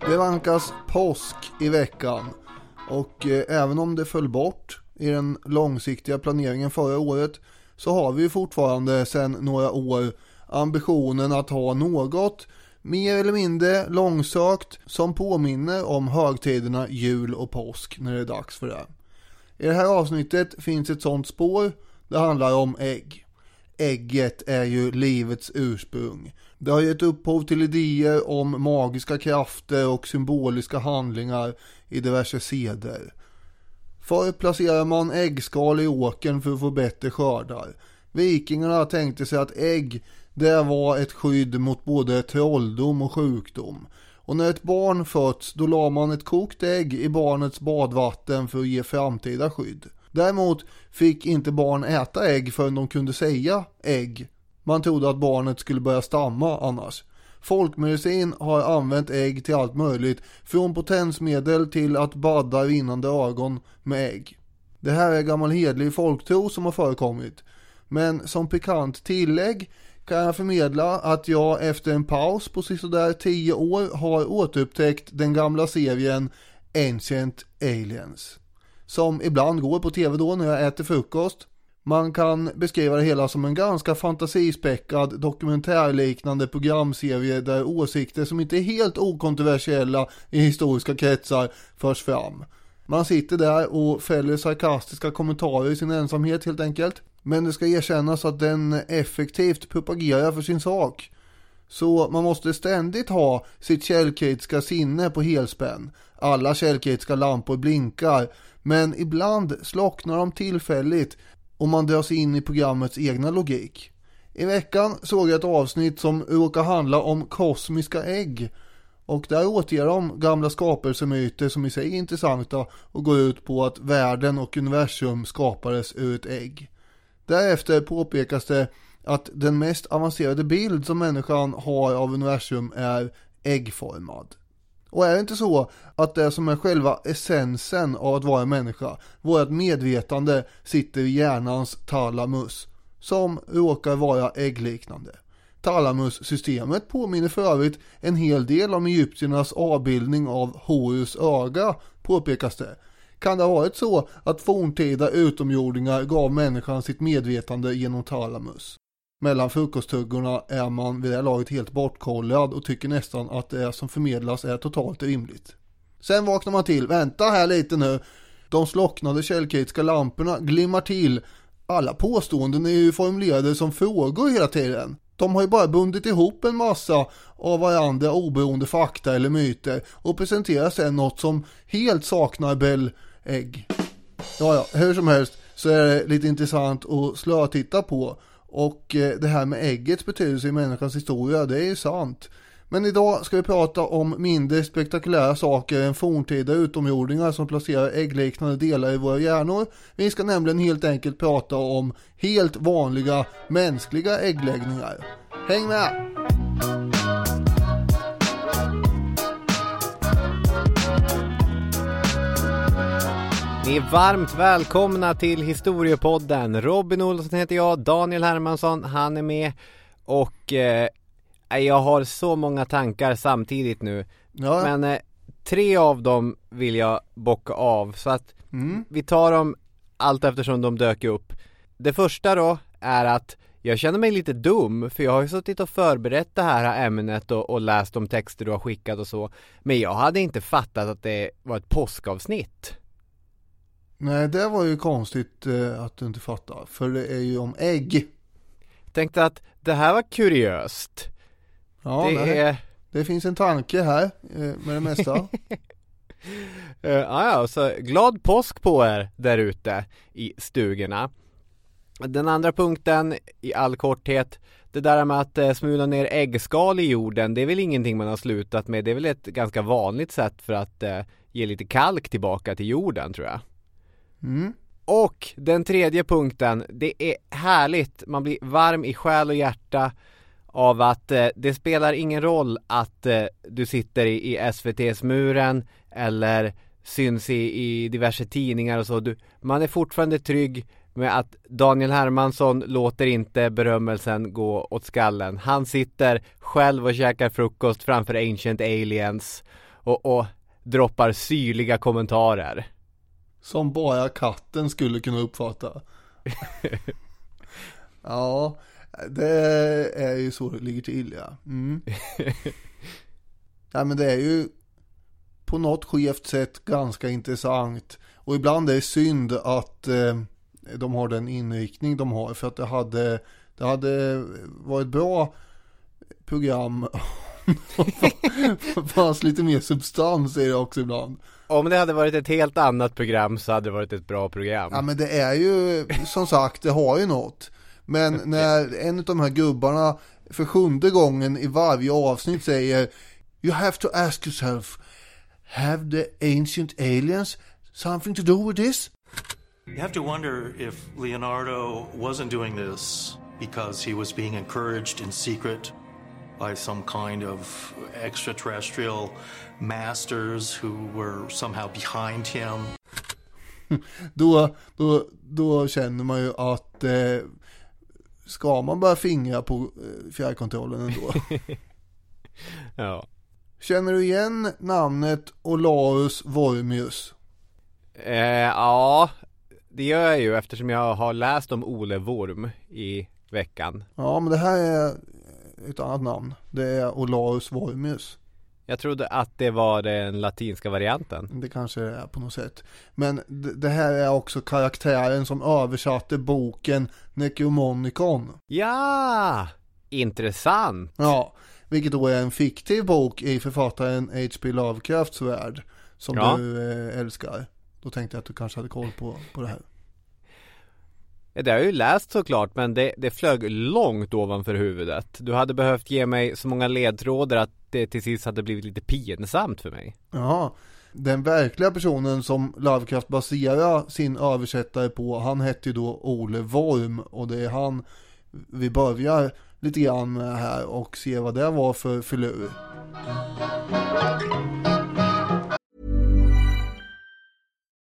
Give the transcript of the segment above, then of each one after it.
Det vankas påsk i veckan och eh, även om det föll bort i den långsiktiga planeringen förra året så har vi fortfarande sedan några år ambitionen att ha något mer eller mindre långsökt som påminner om högtiderna jul och påsk när det är dags för det. I det här avsnittet finns ett sånt spår. Det handlar om ägg. Ägget är ju livets ursprung. Det har gett upphov till idéer om magiska krafter och symboliska handlingar i diverse seder. Förr placerar man äggskal i åkern för att få bättre skördar. Vikingarna tänkte sig att ägg det var ett skydd mot både trolldom och sjukdom. Och när ett barn föds då la man ett kokt ägg i barnets badvatten för att ge framtida skydd. Däremot fick inte barn äta ägg förrän de kunde säga ägg. Man trodde att barnet skulle börja stamma annars. Folkmedicin har använt ägg till allt möjligt, från potensmedel till att badda rinnande ögon med ägg. Det här är gammal hedlig folktro som har förekommit. Men som pikant tillägg kan jag förmedla att jag efter en paus på sådär 10 år har återupptäckt den gamla serien Ancient Aliens. Som ibland går på tv då när jag äter frukost. Man kan beskriva det hela som en ganska fantasispäckad dokumentärliknande programserie där åsikter som inte är helt okontroversiella i historiska kretsar förs fram. Man sitter där och fäller sarkastiska kommentarer i sin ensamhet helt enkelt. Men det ska erkännas att den effektivt propagerar för sin sak. Så man måste ständigt ha sitt källkritiska sinne på helspänn. Alla källkritiska lampor blinkar, men ibland slocknar de tillfälligt och man dras in i programmets egna logik. I veckan såg jag ett avsnitt som råkar handla om kosmiska ägg. Och där återger de gamla skapelsemyter som i sig är intressanta och går ut på att världen och universum skapades ur ett ägg. Därefter påpekas det att den mest avancerade bild som människan har av universum är äggformad. Och är det inte så att det som är själva essensen av att vara en människa, vårt medvetande, sitter i hjärnans talamus, som råkar vara äggliknande. Talamussystemet påminner för övrigt en hel del om egyptiernas avbildning av Horus öga, påpekas det. Kan det ha varit så att forntida utomjordingar gav människan sitt medvetande genom talamus? Mellan frukosttuggorna är man vid det här laget helt bortkollad och tycker nästan att det som förmedlas är totalt rimligt. Sen vaknar man till, vänta här lite nu. De slocknade källkritiska lamporna glimmar till. Alla påståenden är ju formulerade som frågor hela tiden. De har ju bara bundit ihop en massa av varandra oberoende fakta eller myter och presenterar sen något som helt saknar Bell ägg. Ja, ja, hur som helst så är det lite intressant att slötitta på. Och eh, det här med äggets betydelse i människans historia, det är ju sant. Men idag ska vi prata om mindre spektakulära saker än forntida utomjordingar som placerar äggliknande delar i våra hjärnor. Vi ska nämligen helt enkelt prata om helt vanliga mänskliga äggläggningar. Häng med! Ni är varmt välkomna till Historiepodden. Robin Olsson heter jag, Daniel Hermansson, han är med och eh, jag har så många tankar samtidigt nu. Ja. Men eh, tre av dem vill jag bocka av så att mm. vi tar dem allt eftersom de dök upp. Det första då är att jag känner mig lite dum för jag har ju suttit och förberett det här ämnet och, och läst de texter du har skickat och så. Men jag hade inte fattat att det var ett påskavsnitt. Nej, det var ju konstigt eh, att du inte fattar. För det är ju om ägg. Tänkte att det här var kuriöst. Ja, det, nej. Är... det finns en tanke här eh, med det mesta. uh, ja, så glad påsk på er där ute i stugorna. Den andra punkten i all korthet det där med att eh, smula ner äggskal i jorden, det är väl ingenting man har slutat med. Det är väl ett ganska vanligt sätt för att eh, ge lite kalk tillbaka till jorden tror jag. Mm. Och den tredje punkten, det är härligt, man blir varm i själ och hjärta av att eh, det spelar ingen roll att eh, du sitter i, i SVT's muren eller syns i, i diverse tidningar och så. Du, man är fortfarande trygg med att Daniel Hermansson låter inte berömmelsen gå åt skallen. Han sitter själv och käkar frukost framför Ancient Aliens och, och droppar syrliga kommentarer. Som bara katten skulle kunna uppfatta. ja, det är ju så det ligger till ja. Mm. ja men det är ju på något skevt sätt ganska intressant. Och ibland är det synd att eh, de har den inriktning de har. För att det hade, det hade varit bra program fanns lite mer substans i det också ibland. Om det hade varit ett helt annat program så hade det varit ett bra program. Ja men det är ju, som sagt, det har ju något. Men när en av de här gubbarna för sjunde gången i varje avsnitt säger You have to ask yourself Have the ancient aliens something to do with this? You have to wonder if Leonardo wasn't doing this because he was being encouraged in secret by some kind of extraterrestrial masters who were somehow behind him. då, då, då känner man ju att eh, ska man börja fingra på eh, fjärrkontrollen ändå? ja. Känner du igen namnet Olaus Vormius? Eh, ja, det gör jag ju eftersom jag har läst om Ole Worm i veckan. Ja, men det här är ett annat namn. Det är Olaus Vormius. Jag trodde att det var den latinska varianten. Det kanske det är på något sätt. Men det här är också karaktären som översatte boken Necromonicon. Ja, intressant. Ja, vilket då är en fiktiv bok i författaren H.P. Lovecrafts värld. Som ja. du eh, älskar. Då tänkte jag att du kanske hade koll på, på det här. Det har jag ju läst såklart men det, det flög långt ovanför huvudet. Du hade behövt ge mig så många ledtrådar att det till sist hade blivit lite pinsamt för mig. Ja, den verkliga personen som Lovecraft baserar sin översättare på, han hette ju då Ole Worm och det är han vi börjar lite grann med här och ser vad det var för filur.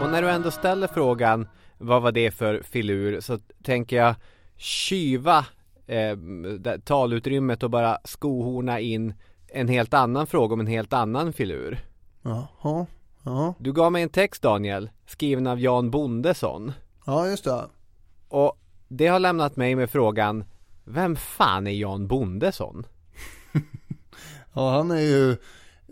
Och när du ändå ställer frågan vad var det för filur så tänker jag kyva eh, talutrymmet och bara skohorna in en helt annan fråga om en helt annan filur. Jaha, ja. Du gav mig en text Daniel, skriven av Jan Bondesson. Ja, just det. Och det har lämnat mig med frågan, vem fan är Jan Bondesson? ja, han är ju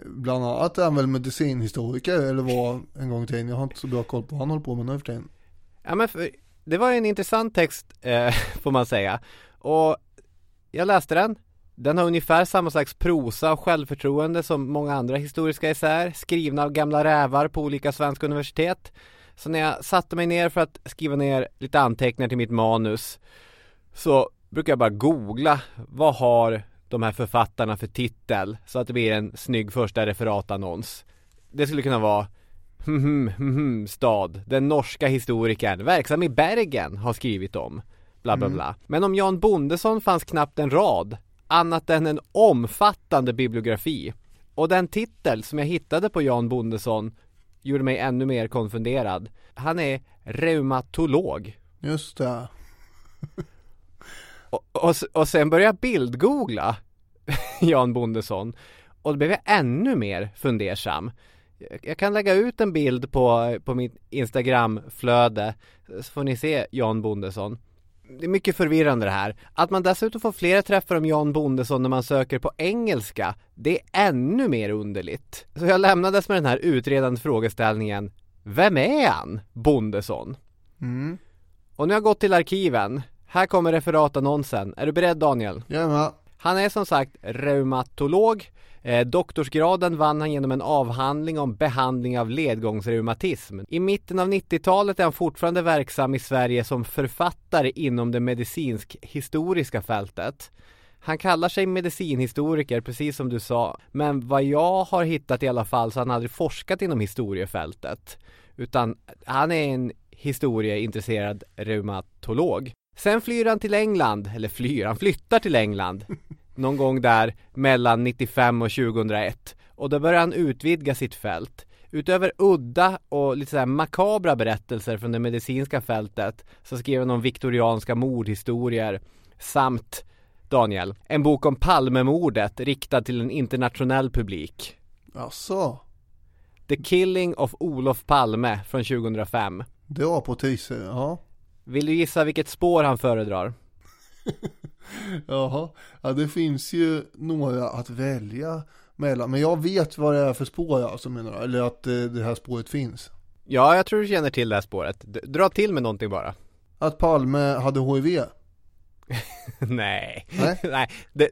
bland annat är han väl medicinhistoriker eller var en gång i tiden. Jag har inte så bra koll på vad han håller på med nu för tiden. Ja men för, det var en intressant text eh, får man säga. Och jag läste den. Den har ungefär samma slags prosa och självförtroende som många andra historiska essäer skrivna av gamla rävar på olika svenska universitet. Så när jag satte mig ner för att skriva ner lite anteckningar till mitt manus så brukar jag bara googla vad har de här författarna för titel så att det blir en snygg första referatannons. Det skulle kunna vara hmm, hmm, stad, den norska historikern, verksam i Bergen, har skrivit om. Bla bla bla. Men om Jan Bondesson fanns knappt en rad, annat än en omfattande bibliografi. Och den titel som jag hittade på Jan Bondesson gjorde mig ännu mer konfunderad. Han är reumatolog. Just det. Och, och, och sen började jag bildgoogla Jan Bondesson och då blev jag ännu mer fundersam. Jag- Jag kan lägga ut en bild på, på mitt Instagramflöde så får ni se Jan Bondesson. Det är mycket förvirrande det här. Att man dessutom får flera träffar om Jan Bondesson när man söker på engelska, det är ännu mer underligt. Så jag lämnades med den här utredande frågeställningen Vem är han, Bondesson? Mm. Och nu har jag gått till arkiven. Här kommer referatannonsen. Är du beredd Daniel? Med. Han är som sagt reumatolog. Eh, doktorsgraden vann han genom en avhandling om behandling av ledgångsreumatism. I mitten av 90-talet är han fortfarande verksam i Sverige som författare inom det medicinsk-historiska fältet. Han kallar sig medicinhistoriker, precis som du sa, men vad jag har hittat i alla fall så han aldrig forskat inom historiefältet. Utan han är en historieintresserad reumatolog. Sen flyr han till England, eller flyr, han flyttar till England någon gång där mellan 95 och 2001 och då börjar han utvidga sitt fält. Utöver udda och lite sådär makabra berättelser från det medicinska fältet så skrev han om viktorianska mordhistorier samt Daniel, en bok om Palmemordet riktad till en internationell publik. Alltså, The Killing of Olof Palme från 2005. dra på teaser, ja. Vill du gissa vilket spår han föredrar? Jaha, ja det finns ju några att välja mellan. Men jag vet vad det är för spår alltså menar du? Eller att eh, det här spåret finns. Ja, jag tror du känner till det här spåret. Dra till med någonting bara. Att Palme hade HIV. Nej, Nej. nej. Det,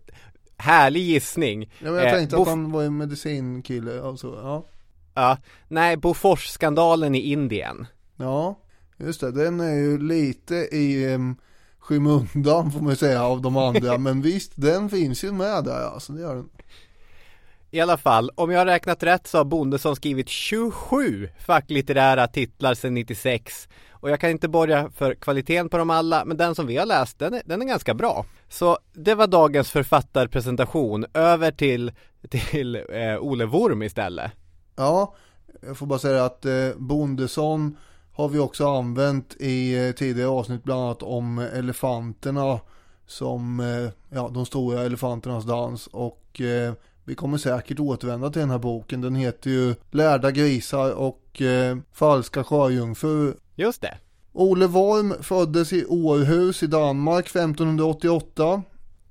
härlig gissning. Ja, men jag Eh, tänkte Bof- att han var en medicinkille och så. Ja. Ja, nej, Bofors-skandalen i Indien. ja, just det. Den är ju lite i um, skymundan får man ju säga av de andra. men visst, den finns ju med där alltså. Det gör den. I alla fall, om jag har räknat rätt så har Bondesson skrivit 27 facklitterära titlar sedan 96 och jag kan inte borga för kvaliteten på dem alla, men den som vi har läst, den är, den är ganska bra. Så det var dagens författarpresentation, över till, till eh, Ole Worm istället. Ja, jag får bara säga att eh, Bondesson har vi också använt i eh, tidigare avsnitt bland annat om elefanterna som, eh, ja, de stora elefanternas dans och eh, vi kommer säkert återvända till den här boken. Den heter ju Lärda grisar och eh, Falska sjöjungfrur. Just det. Ole Worm föddes i Århus i Danmark 1588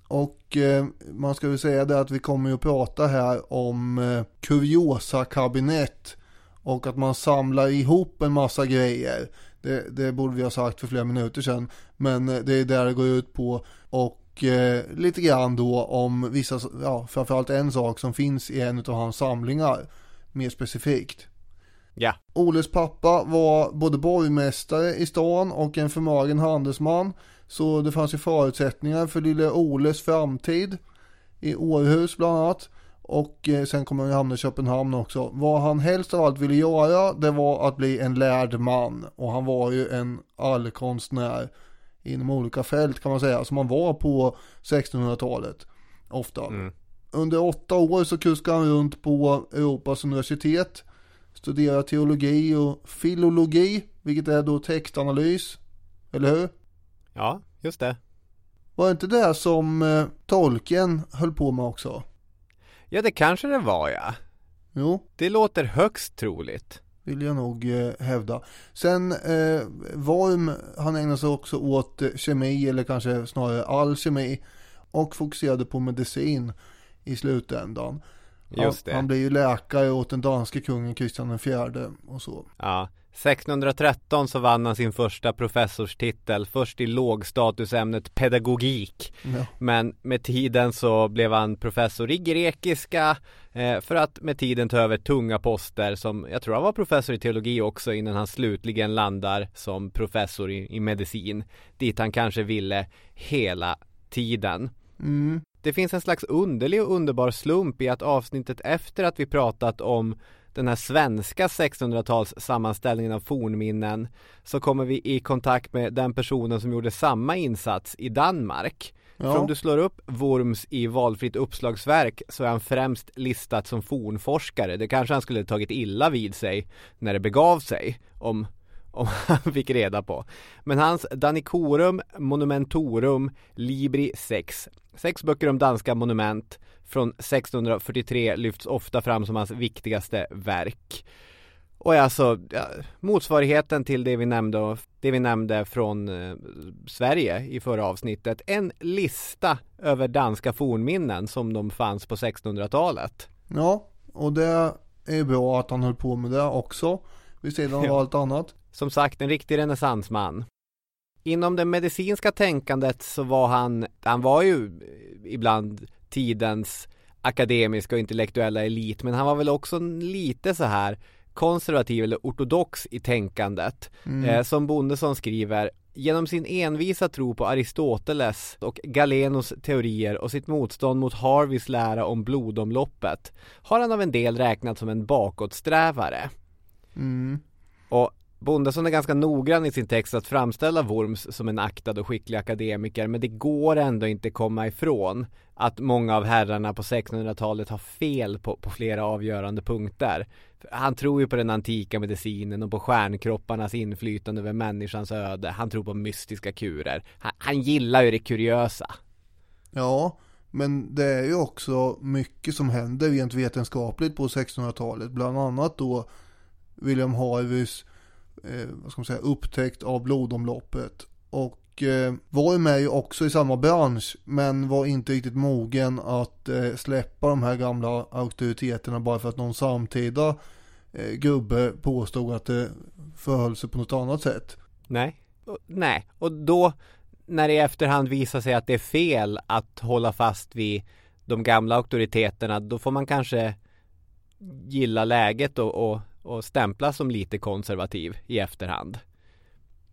och eh, man ska väl säga det att vi kommer ju att prata här om eh, kuriosa kabinett och att man samlar ihop en massa grejer. Det, det borde vi ha sagt för flera minuter sedan men eh, det är där det går ut på och eh, lite grann då om vissa, ja framförallt en sak som finns i en av hans samlingar mer specifikt. Ja. Oles pappa var både borgmästare i stan och en förmögen handelsman. Så det fanns ju förutsättningar för lille Oles framtid i Århus bland annat. Och eh, sen kommer han hamna i Köpenhamn också. Vad han helst av allt ville göra det var att bli en lärd man. Och han var ju en allkonstnär inom olika fält kan man säga. Som han var på 1600-talet. Ofta. Under åtta år så kuskade han runt på Europas universitet studera teologi och filologi, vilket är då textanalys, eller hur? Ja, just det. Var det inte det som eh, tolken höll på med också? Ja, det kanske det var ja. Jo, Det låter högst troligt. vill jag nog eh, hävda. Sen eh, Worm, han ägnade sig också åt eh, kemi, eller kanske snarare alkemi, och fokuserade på medicin i slutändan. Just han, han blev ju läkare åt den danske kungen Kristian IV och så. Ja, 1613 så vann han sin första professorstitel, först i lågstatusämnet pedagogik. Ja. Men med tiden så blev han professor i grekiska eh, för att med tiden ta över tunga poster som, jag tror han var professor i teologi också innan han slutligen landar som professor i, i medicin. Dit han kanske ville hela tiden. Mm. Det finns en slags underlig och underbar slump i att avsnittet efter att vi pratat om den här svenska 1600-tals sammanställningen av fornminnen så kommer vi i kontakt med den personen som gjorde samma insats i Danmark. Ja. För om du slår upp Worms i valfritt uppslagsverk så är han främst listat som fornforskare. Det kanske han skulle tagit illa vid sig när det begav sig om om han fick reda på. Men hans Danicorum Monumentorum Libri 6, sex böcker om danska monument från 1643 lyfts ofta fram som hans viktigaste verk. Och är alltså ja, motsvarigheten till det vi nämnde, det vi nämnde från eh, Sverige i förra avsnittet. En lista över danska fornminnen som de fanns på 1600-talet. Ja, och det är bra att han höll på med det också. Vid sidan av ja. allt annat. Som sagt, en riktig renässansman. Inom det medicinska tänkandet så var han, han var ju ibland tidens akademiska och intellektuella elit, men han var väl också lite så här konservativ eller ortodox i tänkandet. Mm. Eh, som Bondesson skriver Genom sin envisa tro på Aristoteles och Galenos teorier och sitt motstånd mot Harveys lära om blodomloppet har han av en del räknat som en bakåtsträvare. Mm. Och Bondesson är ganska noggrann i sin text att framställa Worms som en aktad och skicklig akademiker men det går ändå inte komma ifrån att många av herrarna på 1600-talet har fel på, på flera avgörande punkter. Han tror ju på den antika medicinen och på stjärnkropparnas inflytande över människans öde. Han tror på mystiska kurer. Han, han gillar ju det kuriösa. Ja, men det är ju också mycket som händer rent vetenskapligt på 1600-talet. Bland annat då William Harveys eh, vad ska man säga, upptäckt av blodomloppet. Och eh, var ju med också i samma bransch men var inte riktigt mogen att eh, släppa de här gamla auktoriteterna bara för att någon samtida eh, gubbe påstod att det förhöll sig på något annat sätt. Nej, nej, och då när det i efterhand visar sig att det är fel att hålla fast vid de gamla auktoriteterna, då får man kanske gilla läget och, och och stämplas som lite konservativ i efterhand.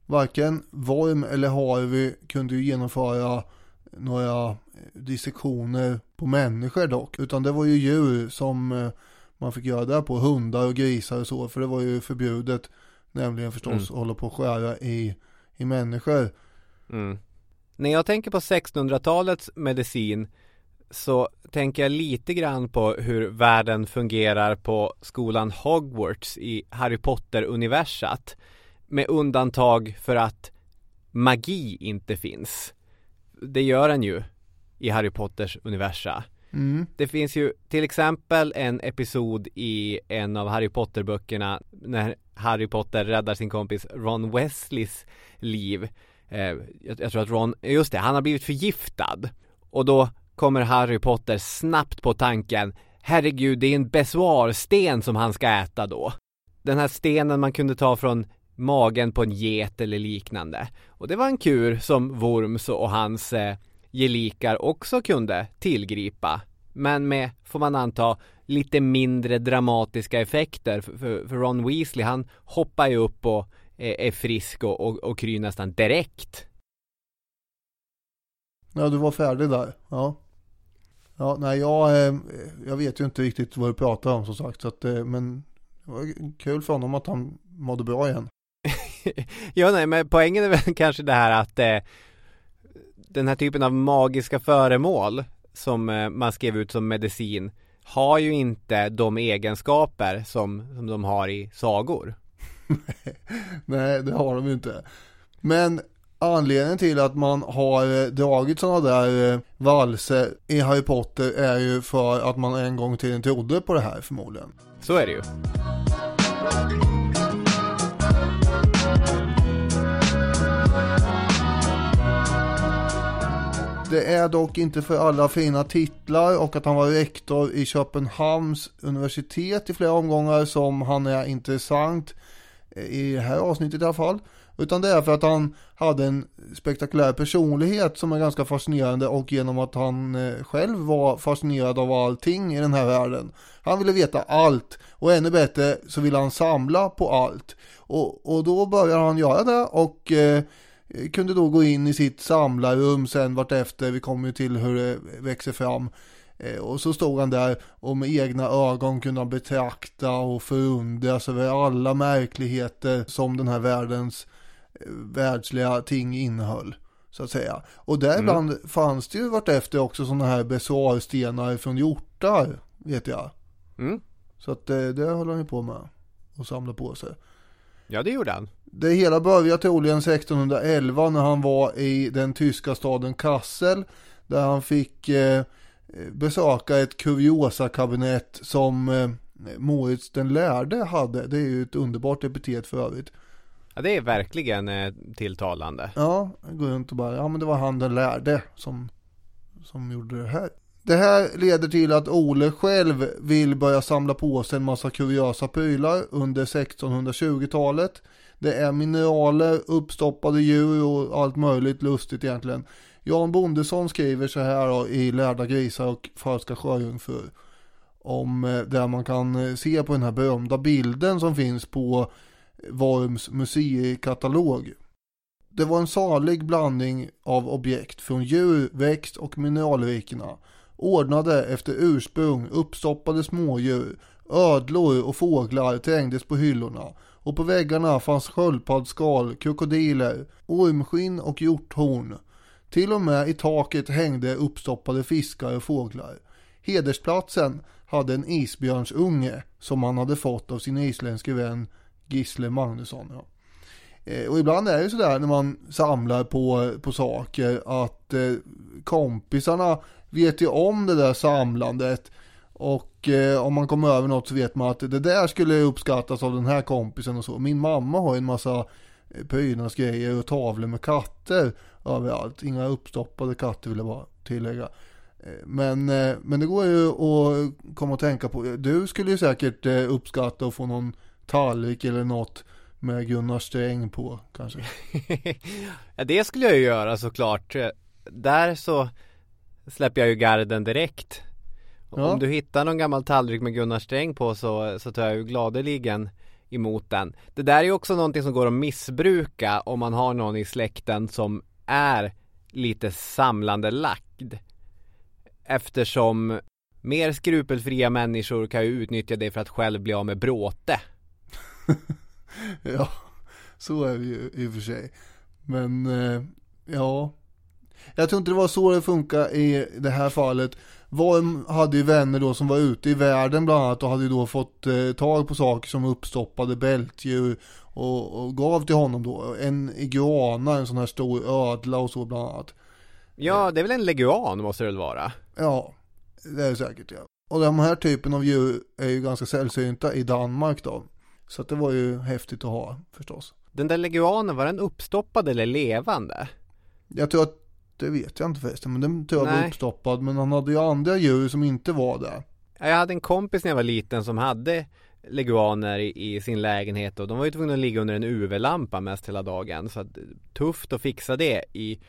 Varken Worm eller Harvey kunde ju genomföra några dissektioner på människor dock, utan det var ju djur som eh, man fick göra det på, hundar och grisar och så, för det var ju förbjudet, nämligen förstås mm. att hålla på och skära i, i människor. Mm. När jag tänker på 1600-talets medicin så tänker jag lite grann på hur världen fungerar på skolan Hogwarts i Harry Potter-universat. Med undantag för att magi inte finns. Det gör den ju i Harry Potters universa. Mm. Det finns ju till exempel en episod i en av Harry Potter-böckerna när Harry Potter räddar sin kompis Ron Wesleys liv. Eh, jag, jag tror att Ron, just det, han har blivit förgiftad. Och då kommer Harry Potter snabbt på tanken Herregud, det är en besvarsten som han ska äta då. Den här stenen man kunde ta från magen på en get eller liknande. Och det var en kur som Worms och hans eh, gelikar också kunde tillgripa. Men med, får man anta, lite mindre dramatiska effekter. För, för, för Ron Weasley, han hoppar ju upp och eh, är frisk och, och, och kryr nästan direkt. Ja, du var färdig där. Ja. Ja, nej, jag, eh, jag vet ju inte riktigt vad du pratar om som sagt. Så att, eh, men det var kul för honom att han mådde bra igen. ja, nej, men poängen är väl kanske det här att eh, den här typen av magiska föremål som eh, man skrev ut som medicin har ju inte de egenskaper som, som de har i sagor. nej, det har de ju inte. Men Anledningen till att man har eh, dragit sådana där eh, valser i Harry Potter är ju för att man en gång till tiden trodde på det här förmodligen. Så är det ju. Det är dock inte för alla fina titlar och att han var rektor i Köpenhamns universitet i flera omgångar som han är intressant eh, i det här avsnittet i alla fall. Utan det är för att han hade en spektakulär personlighet som är ganska fascinerande och genom att han eh, själv var fascinerad av allting i den här världen. Han ville veta allt och ännu bättre så ville han samla på allt. Och, och då började han göra det och eh, kunde då gå in i sitt samlarrum sen vartefter, vi kommer ju till hur det växer fram. Eh, och så stod han där och med egna ögon kunde han betrakta och förundras över alla märkligheter som den här världens världsliga ting innehöll. Så att säga. Och däribland mm. fanns det ju vartefter också sådana här besoarstenar från hjortar, vet jag. Mm. Så att det, det håller han ju på med. Och samla på sig. Ja, det gjorde han. Det hela började troligen 1611 när han var i den tyska staden Kassel. Där han fick eh, besöka ett kuriosa-kabinett som eh, Moritz den lärde hade. Det är ju ett underbart epitet för övrigt. Ja, det är verkligen eh, tilltalande. Ja, går runt och bara, ja men det var han den lärde som, som gjorde det här. Det här leder till att Ole själv vill börja samla på sig en massa kuriösa prylar under 1620-talet. Det är mineraler, uppstoppade djur och allt möjligt lustigt egentligen. Jan Bondesson skriver så här då, i Lärda grisar och falska sjöjungfrur. Om eh, där man kan eh, se på den här berömda bilden som finns på Worms museikatalog. Det var en salig blandning av objekt från djur, växt och mineralrikena. Ordnade efter ursprung, uppstoppade smådjur, ödlor och fåglar trängdes på hyllorna och på väggarna fanns sköldpaddsskal, krokodiler, ormskinn och hjorthorn. Till och med i taket hängde uppstoppade fiskar och fåglar. Hedersplatsen hade en isbjörnsunge som han hade fått av sin isländske vän Gisle Magnusson. Ja. Eh, och ibland är det sådär när man samlar på, på saker att eh, kompisarna vet ju om det där samlandet. Och eh, om man kommer över något så vet man att det där skulle uppskattas av den här kompisen och så. Min mamma har ju en massa eh, prydnadsgrejer och tavlor med katter överallt. Inga uppstoppade katter vill jag bara tillägga. Eh, men, eh, men det går ju att komma och tänka på. Du skulle ju säkert uppskatta att få någon tallrik eller något med Gunnar Sträng på kanske. ja det skulle jag ju göra såklart. Där så släpper jag ju garden direkt. Ja. Om du hittar någon gammal tallrik med Gunnar Sträng på så, så tar jag ju gladeligen emot den. Det där är ju också någonting som går att missbruka om man har någon i släkten som är lite samlande lagd. Eftersom mer skrupelfria människor kan ju utnyttja det för att själv bli av med bråte. ja, så är det ju i och för sig. Men eh, ja, jag tror inte det var så det funkar i det här fallet. Worm hade ju vänner då som var ute i världen bland annat och hade ju då fått eh, tag på saker som uppstoppade bältdjur och, och gav till honom då. En iguana, en sån här stor ödla och så bland annat. Ja, det är väl en leguan måste det väl vara? Ja, det är det säkert ja. Och de här typen av djur är ju ganska sällsynta i Danmark då. Så att det var ju häftigt att ha förstås. Den där leguanen, var den uppstoppad eller levande? Jag tror att, det vet jag inte förresten, men den tror jag var uppstoppad. Men han hade ju andra djur som inte var det. Jag hade en kompis när jag var liten som hade leguaner i, i sin lägenhet och de var ju tvungna att ligga under en UV-lampa mest hela dagen. Så att, tufft att fixa det i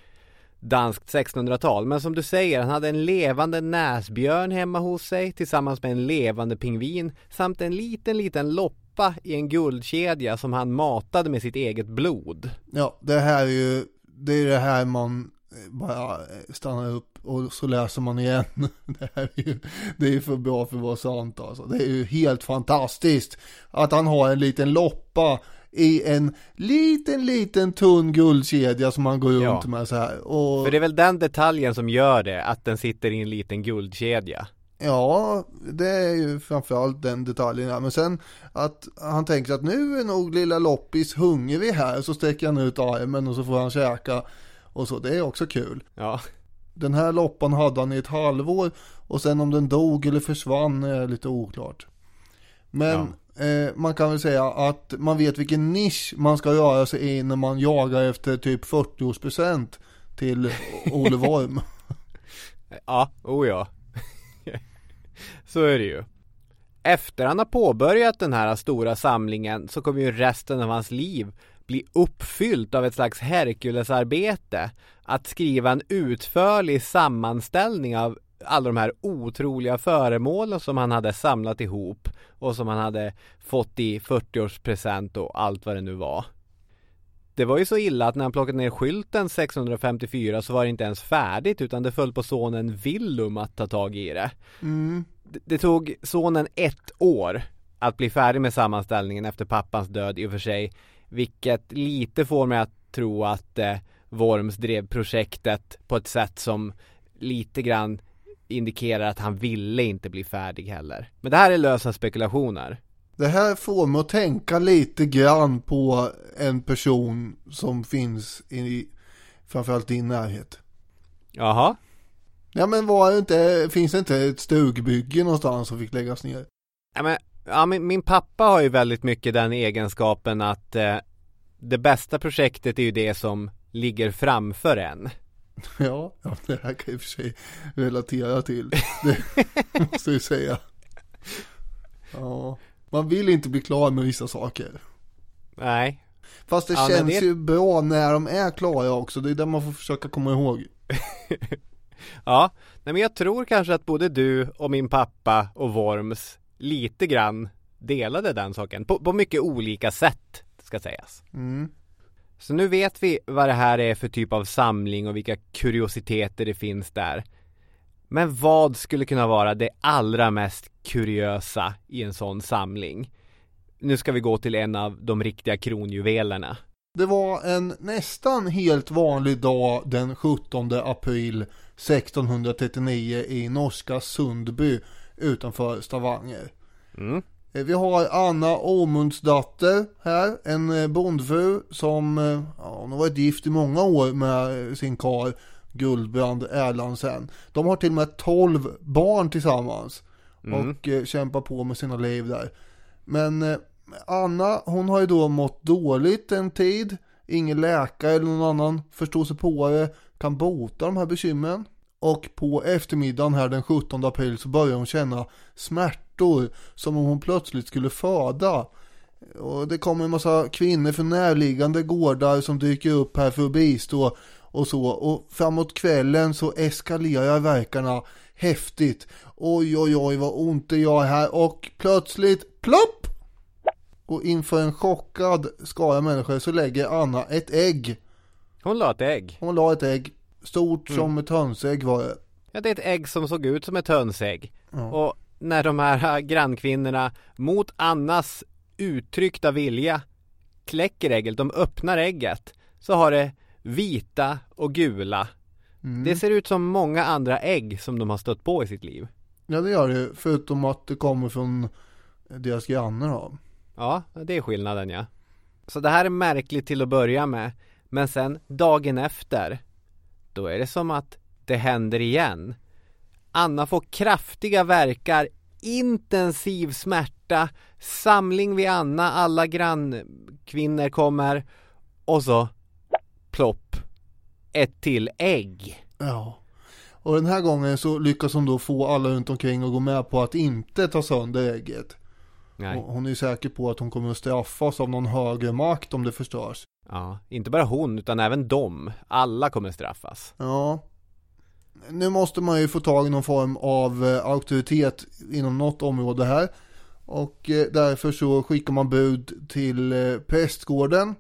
danskt 1600-tal. Men som du säger, han hade en levande näsbjörn hemma hos sig tillsammans med en levande pingvin samt en liten, liten loppa i en guldkedja som han matade med sitt eget blod. Ja, det här är ju, det är det här man bara stannar upp och så läser man igen. Det här är ju, det är för bra för att vara sant alltså. Det är ju helt fantastiskt att han har en liten loppa i en liten, liten tunn guldkedja som man går runt ja. med så här. Och... För det är väl den detaljen som gör det, att den sitter i en liten guldkedja. Ja, det är ju framförallt den detaljen. Men sen att han tänker att nu är nog lilla loppis hungrig här. Så sträcker han ut armen och så får han käka. Och så, det är också kul. Ja. Den här loppan hade han i ett halvår. Och sen om den dog eller försvann är lite oklart. Men ja. eh, man kan väl säga att man vet vilken nisch man ska röra sig i när man jagar efter typ 40-årspresent till Ole Worm. ja, oh ja. Så är det ju. Efter han har påbörjat den här stora samlingen så kommer ju resten av hans liv bli uppfyllt av ett slags Herkulesarbete. Att skriva en utförlig sammanställning av alla de här otroliga föremålen som han hade samlat ihop och som han hade fått i 40-årspresent och allt vad det nu var det var ju så illa att när han plockade ner skylten 654 så var det inte ens färdigt utan det föll på sonen Willum att ta tag i det. Mm. Det, det tog sonen ett år att bli färdig med sammanställningen efter pappans död i och för sig. Vilket lite får mig att tro att eh, Worms drev projektet på ett sätt som lite grann indikerar att han ville inte bli färdig heller. Men det här är lösa spekulationer. Det här får mig att tänka lite grann på en person som finns i framförallt din närhet. Jaha? Ja men var det inte, finns det inte ett stugbygge någonstans som fick läggas ner? Ja, men, ja, min, min pappa har ju väldigt mycket den egenskapen att eh, det bästa projektet är ju det som ligger framför en. Ja, ja det här kan jag i och för sig relatera till. Det måste jag säga. Ja, man vill inte bli klar med vissa saker. Nej. Fast det Ja, känns det- ju bra när de är klara också. Det är det man får försöka komma ihåg. Ja, nej men jag tror kanske att både du och min pappa och Worms lite grann delade den saken. På, på mycket olika sätt, ska sägas. Mm. Så nu vet vi vad det här är för typ av samling och vilka kuriositeter det finns där. Men vad skulle kunna vara det allra mest kuriösa i en sån samling? Nu ska vi gå till en av de riktiga kronjuvelerna. Det var en nästan helt vanlig dag den 17 april 1639 i norska Sundby utanför Stavanger. Mm. Eh, Vi har Anna Åmundsdatter här, en eh, bondfru som eh, ja, hon har varit gift i många år med sin kar Guldbrand Erlandsen. De har till och med 12 barn tillsammans och eh, kämpar på med sina liv där. Men eh, Anna, hon har ju då mått dåligt en tid. Ingen läkare eller någon annan förstår sig på det kan bota de här bekymren. Och på eftermiddagen här den 17 april så börjar hon känna smärtor som om hon plötsligt skulle föda. Och det kommer en massa kvinnor från närliggande gårdar som dyker upp här för att bistå och så. Och framåt kvällen så eskalerar verkarna häftigt. Oj oj oj vad ont det gör här och plötsligt plopp! Och inför en chockad skara människor så lägger Anna ett ägg. Hon la ett ägg. Hon la ett ägg. Stort som ett hönsägg var det. Ja, det är ett ägg som såg ut som ett hönsägg. Och när de här grannkvinnorna mot Annas uttryckta vilja kläcker ägget, de öppnar ägget, så har det vita och gula. Det ser ut som många andra ägg som de har stött på i sitt liv. Ja det gör det. Förutom att det kommer från deras grannar då. Ja, det är skillnaden ja. Så det här är märkligt till att börja med. Men sen dagen efter, då är det som att det händer igen. Anna får kraftiga verkar, intensiv smärta, samling vid Anna, alla grannkvinnor kommer och så plopp, ett till ägg. Ja. Och den här gången så lyckas hon då få alla runt omkring att gå med på att inte ta sönder ägget. Nej. Hon är säker på att hon kommer att straffas av någon högre makt om det förstörs. Ja, inte bara hon utan även de. Alla kommer straffas. Ja. Nu måste man ju få tag i någon form av eh, auktoritet inom något område här. Och eh, därför så skickar man bud till eh, prästgården.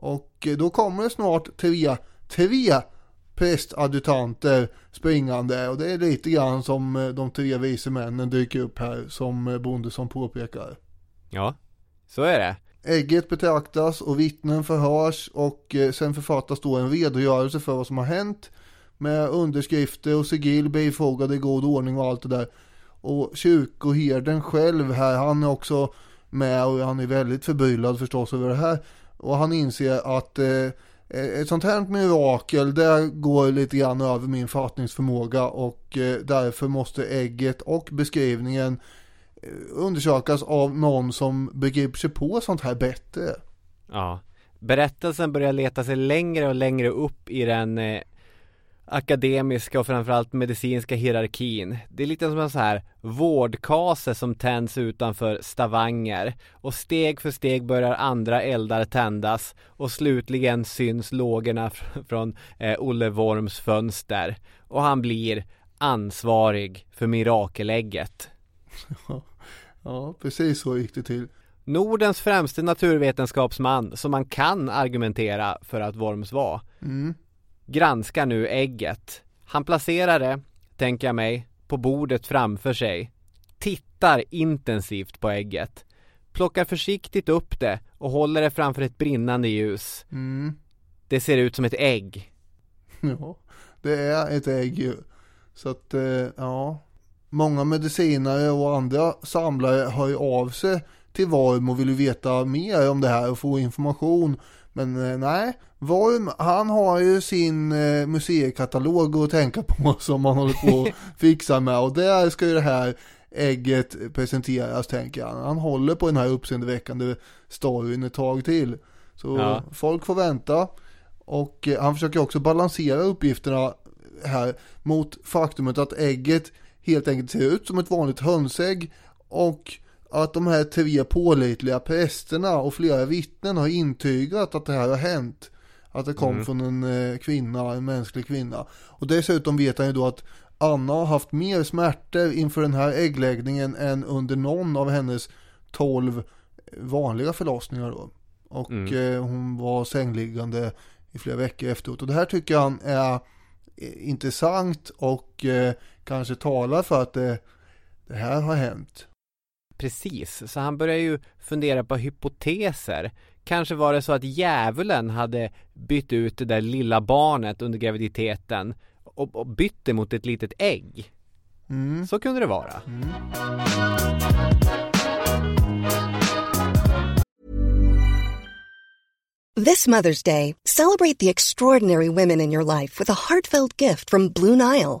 Och då kommer det snart tre, tre prästadjutanter springande. Och det är lite grann som eh, de tre vise männen dyker upp här som eh, Bondesson påpekar. Ja, så är det. Ägget betraktas och vittnen förhörs och eh, sen författas då en redogörelse för vad som har hänt med underskrifter och sigill bifogade i god ordning och allt det där. Och kyrkoherden själv här, han är också med och han är väldigt förbryllad förstås över det här. Och han inser att eh, eh, ett sånt här mirakel, det går lite grann över min fattningsförmåga och eh, därför måste ägget och beskrivningen eh, undersökas av någon som begriper sig på sånt här bättre. Ja. Berättelsen börjar leta sig längre och längre upp i den eh, akademiska och framförallt medicinska hierarkin. Det är lite som en så här vårdkase som tänds utanför Stavanger och steg för steg börjar andra eldar tändas och slutligen syns lågorna fr- från eh, Olle Worms fönster och han blir ansvarig för mirakelägget. Ja, precis så gick det till. Nordens främste naturvetenskapsman som man kan argumentera för att Worms var. Mm. Granskar nu ägget. Han placerar det, tänker jag mig, på bordet framför sig. Tittar intensivt på ägget. Plockar försiktigt upp det och håller det framför ett brinnande ljus. Mm. Det ser ut som ett ägg. Ja, det är ett ägg ju. Så att, eh, ja. Många medicinare och andra samlare hör ju av sig till Worm och vill veta mer om det här och få information. Men eh, nej, Worm han har ju sin eh, museikatalog att tänka på som han håller på att fixa med och där ska ju det här ägget presenteras tänker han. Han håller på den här uppseendeväckande storyn ett tag till. Så Ja. folk får vänta. Och eh, han försöker också balansera uppgifterna här mot faktumet att ägget helt enkelt ser ut som ett vanligt hönsägg och att de här tre pålitliga prästerna och flera vittnen har intygat att det här har hänt. Att det kom från en eh, kvinna, en mänsklig kvinna. Och dessutom vet han ju då att Anna har haft mer smärtor inför den här äggläggningen än under någon av hennes tolv vanliga förlossningar då. Och eh, hon var sängliggande i flera veckor efteråt. Och det här tycker han är eh, intressant och eh, kanske talar för att det, det här har hänt. Precis, så han börjar ju fundera på hypoteser. Kanske var det så att djävulen hade bytt ut det där lilla barnet under graviditeten och, och bytt det mot ett litet ägg. Mm. Så kunde det vara. This Mother's Day, celebrate the extraordinary women in your life with a heartfelt gift from Blue Nile.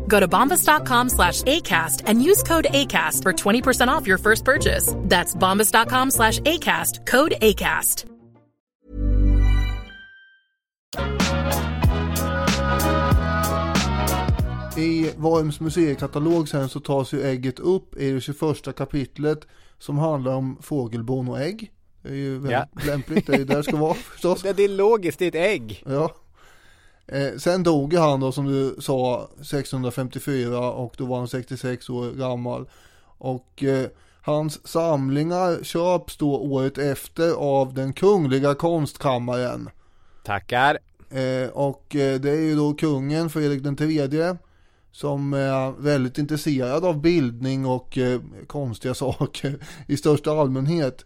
Go to bombas.com slash ACAST and use code ACAST for 20% off your first purchase. That's bombas.com slash ACAST, code ACAST. I Worms museikatalog sen så tas ju ägget upp i det 21 kapitlet som handlar om fågelbon och ägg. Det är ju väldigt Ja. lämpligt, det är ju där det ska vara förstås. Det, det är logiskt, det är ett ägg. Ja. Eh, sen dog han då som du sa 654 och då var han 66 år gammal. Och eh, hans samlingar köps då året efter av den kungliga konstkammaren. Tackar. Eh, och eh, det är ju då kungen Fredrik den tredje som är väldigt intresserad av bildning och eh, konstiga saker i största allmänhet.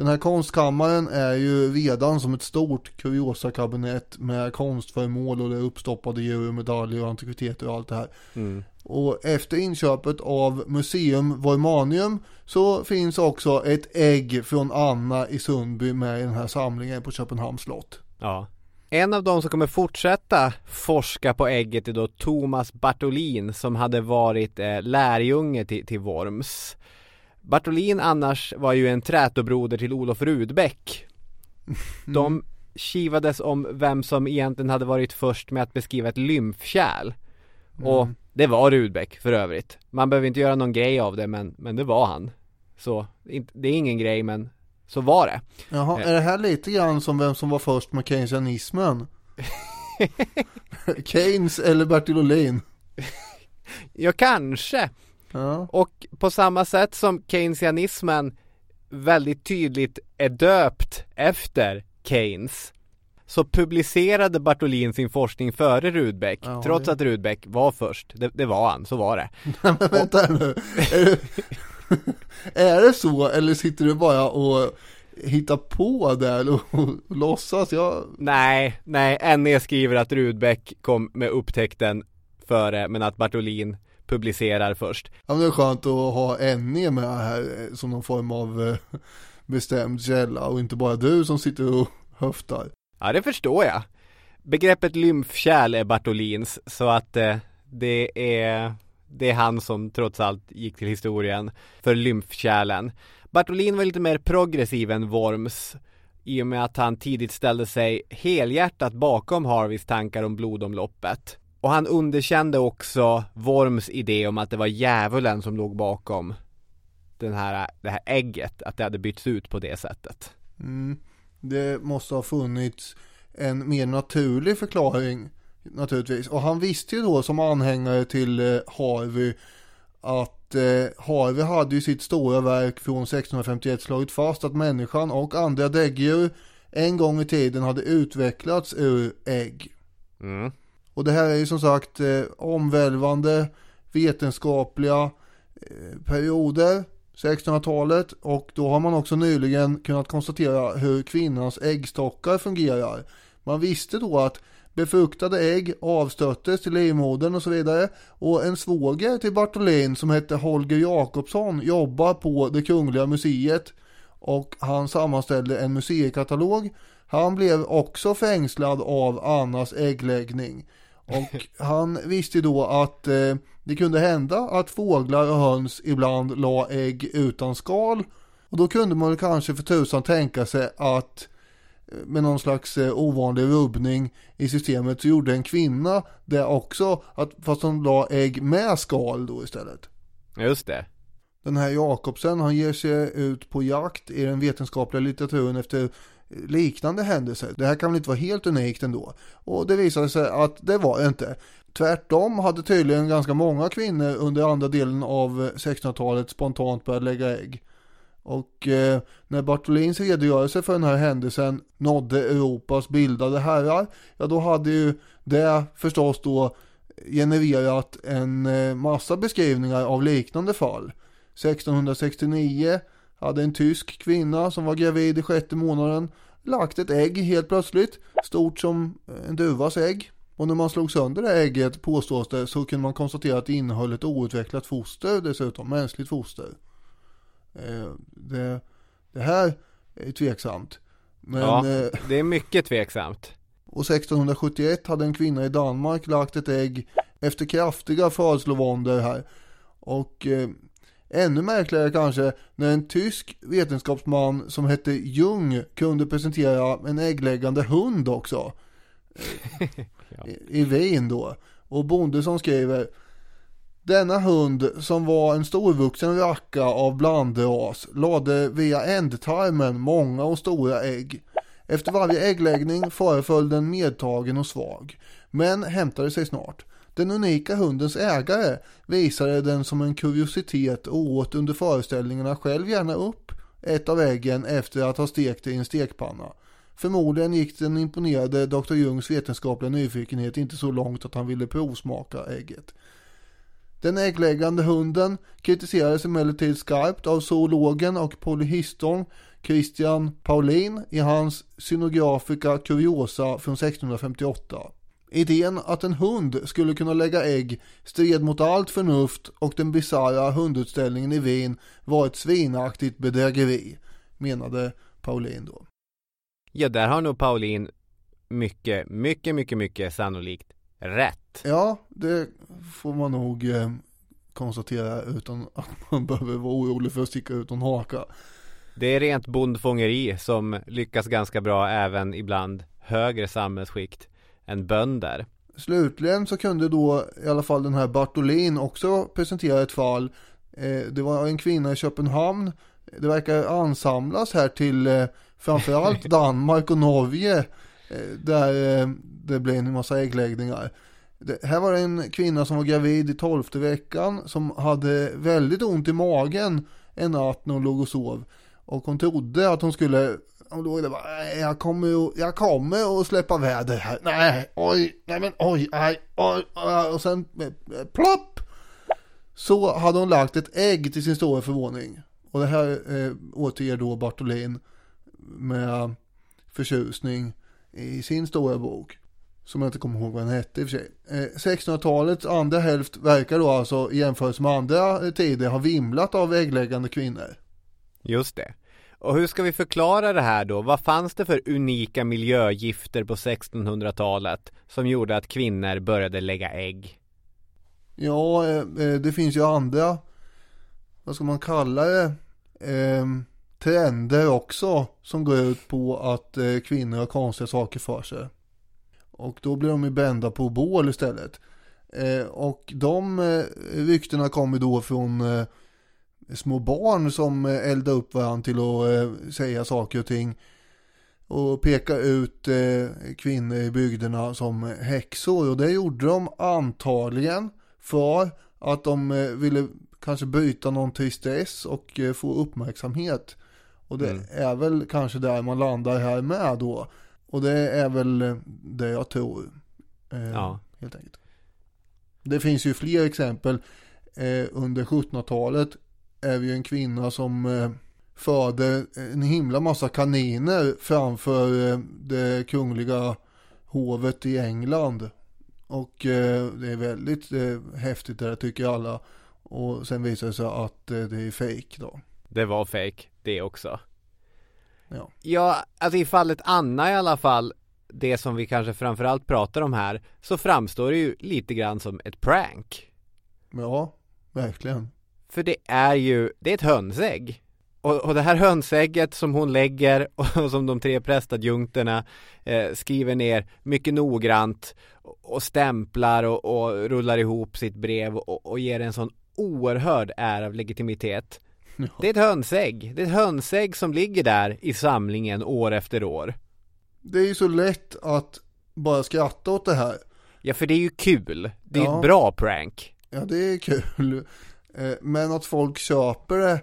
Den här konstkammaren är ju redan som ett stort kuriosakabinett med konstföremål och det uppstoppade djur och medaljer och antikviteter och allt det här. Och efter inköpet av Museum Vormanium så finns också ett ägg från Anna i Sundby med i den här samlingen på Köpenhamns slott. Ja. En av de som kommer fortsätta forska på ägget är då Thomas Bartolin som hade varit eh, lärjunge till, till Worms. Bartolin annars var ju en trätobroder till Olof Rudbeck. De kivades om vem som egentligen hade varit först med att beskriva ett lymfkärl. Och det var Rudbeck för övrigt. Man behöver inte göra någon grej av det men, men det var han. Så det är ingen grej men så var det. Jaha, är det här lite grann som vem som var först med keynesianismen? Keynes eller Bertil Ohlin? Ja kanske. Ja. Och på samma sätt som keynesianismen väldigt tydligt är döpt efter Keynes så publicerade Bartolin sin forskning före Rudbeck Ja, trots det- att Rudbeck var först. Det, det var han, så var det. Men vänta nu. Är det, är det så eller sitter du bara och hittar på där och, och låtsas? Jag, Nej, nej, NE skriver att Rudbeck kom med upptäckten före men att Bartolin publicerar först. ja, men det är skönt att ha NE med här eh, som någon form av eh, bestämd källa och inte bara du som sitter och höftar. Ja, det förstår jag. Begreppet lymfkärl är Bartolins så att eh, det är det är han som trots allt gick till historien för lymfkärlen. Bartolin var lite mer progressiv än Worms i och med att han tidigt ställde sig helhjärtat bakom Harveys tankar om blodomloppet. Och han underkände också Worms idé om att det var djävulen som låg bakom den här, det här ägget, att det hade bytts ut på det sättet. Mm. Det måste ha funnits en mer naturlig förklaring naturligtvis. Och han visste ju då som anhängare till eh, Harvey att eh, Harvey hade ju sitt stora verk från 1651 slagit fast att människan och andra däggdjur en gång i tiden hade utvecklats ur ägg. Mm. Och det här är ju som sagt eh, omvälvande vetenskapliga eh, perioder 1600-talet och då har man också nyligen kunnat konstatera hur kvinnans äggstockar fungerar. Man visste då att befruktade ägg avstöttes till livmodern och så vidare och en svåger till Bartolin som hette Holger Jakobsson jobbar på det Kungliga Museet och han sammanställde en museikatalog. Han blev också fängslad av Annas äggläggning. Och han visste då att eh, det kunde hända att fåglar och höns ibland la ägg utan skal. Och då kunde man kanske för tusan tänka sig att eh, med någon slags eh, ovanlig rubbning i systemet så gjorde en kvinna det också, att, fast hon la ägg med skal då istället. Just det. Den här Jakobsen han ger sig ut på jakt i den vetenskapliga litteraturen efter liknande händelser. Det här kan väl inte vara helt unikt ändå. Och det visade sig att det var det inte. Tvärtom hade tydligen ganska många kvinnor under andra delen av 1600-talet spontant börjat lägga ägg. Och eh, när Bartolins redogörelse för den här händelsen nådde Europas bildade herrar, ja då hade ju det förstås då genererat en eh, massa beskrivningar av liknande fall. 1669 hade en tysk kvinna som var gravid i sjätte månaden lagt ett ägg helt plötsligt, stort som en duvas ägg. Och när man slog sönder det ägget påstås det så kunde man konstatera att det innehöll ett outvecklat foster dessutom, mänskligt foster. Eh, det, det här är tveksamt. Men, ja, eh, det är mycket tveksamt. och 1671 hade en kvinna i Danmark lagt ett ägg efter kraftiga födslovåndor här. Och eh, ännu märkligare kanske när en tysk vetenskapsman som hette Jung kunde presentera en äggläggande hund också. Ja. I, I Wien då. Och Bonde som skriver denna hund som var en storvuxen racka av blandras lade via ändtarmen många och stora ägg. Efter varje äggläggning föreföll den medtagen och svag, men hämtade sig snart. Den unika hundens ägare visade den som en kuriositet och åt under föreställningarna själv gärna upp ett av äggen efter att ha stekt det i en stekpanna. Förmodligen gick den imponerade Dr. Jungs vetenskapliga nyfikenhet inte så långt att han ville provsmaka ägget. Den äggläggande hunden kritiserades emellertid skarpt av zoologen och polyhistorn Christian Paulin i hans Synographica Curiosa från 1658. Idén att en hund skulle kunna lägga ägg stred mot allt förnuft och den bisarra hundutställningen i Wien var ett svinaktigt bedrägeri, menade Paulin då. Ja, där har nog Paulin mycket, mycket, mycket, mycket sannolikt rätt. Ja, det får man nog eh, konstatera utan att man behöver vara orolig för att sticka ut någon haka. Det är rent bondfångeri som lyckas ganska bra även ibland högre samhällsskikt än bönder. Slutligen så kunde då i alla fall den här Bartolin också presentera ett fall. Eh, det var en kvinna i Köpenhamn. Det verkar ansamlas här till eh, framförallt Danmark och Norge. Eh, där det blev en massa äggläggningar. Det, här var det en kvinna som var gravid i tolfte veckan som hade väldigt ont i magen en natt när hon låg och sov. Och hon trodde att hon skulle, hon låg där bara, "Nej, jag kommer, att- jag kommer att släppa väder här. Nej, oj, nej men oj, nej, oj, oj. Och sen eh, eh, plopp! Så hade hon lagt ett ägg till sin stora förvåning. Och det här eh, återger då Bartolin med förtjusning i sin stora bok. Som jag inte kommer ihåg vad den hette i och för sig. Eh, 1600-talets andra hälft verkar då alltså i jämförelse med andra eh, tider ha vimlat av äggläggande kvinnor. Just det. Och hur ska vi förklara det här då? Vad fanns det för unika miljögifter på 1600-talet som gjorde att kvinnor började lägga ägg? Ja, eh, eh, det finns ju andra, vad ska man kalla det, eh, trender också som går ut på att kvinnor har konstiga saker för sig. Och då blir de ju brända på bål istället. Och de ryktena kommer då från små barn som eh, eldar upp varandra till att eh, säga saker och ting. Och peka ut eh, kvinnor i bygderna som häxor. Och det gjorde de antagligen för att de ville kanske bryta någon tristess och få uppmärksamhet. Och det Mm. är väl kanske där man landar här med då. Och det är väl det jag tror. Ja. Helt enkelt. Det finns ju fler exempel. Under 1700-talet är vi en kvinna som eh, förde en himla massa kaniner framför eh, det kungliga hovet i England. Och eh, det är väldigt eh, häftigt det där tycker alla. Och sen visar det sig att det är fake då. Det var fake det också. Ja. Ja, alltså i fallet Anna i alla fall, det som vi kanske framförallt pratar om här, så framstår det ju lite grann som ett prank. Ja, verkligen. För det är ju, det är ett hönsägg. Och, och det här hönsägget som hon lägger och som de tre prästadjunkterna eh, skriver ner mycket noggrant och, stämplar och, och rullar ihop sitt brev och, och ger en sån oerhörd ära av legitimitet. Det är ett hönsägg. Det är ett hönsägg som ligger där i samlingen år efter år. Det är ju så lätt att bara skratta åt det här. Ja, för det är ju kul. Det är Ja. ett bra prank. Ja, det är kul. Eh, Men att folk köper det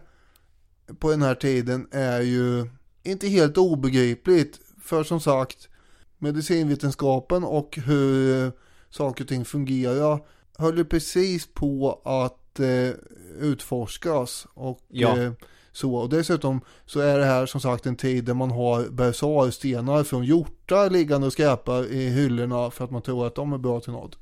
på den här tiden är ju inte helt obegripligt. För som sagt, medicinvetenskapen och hur eh, saker och ting fungerar höll ju precis på att eh, utforskas. Och Ja. eh, så. Och dessutom så är det här som sagt en tid där man har bersarstenar från hjortar liggande och skräpar i hyllorna för att man tror att de är bra till något.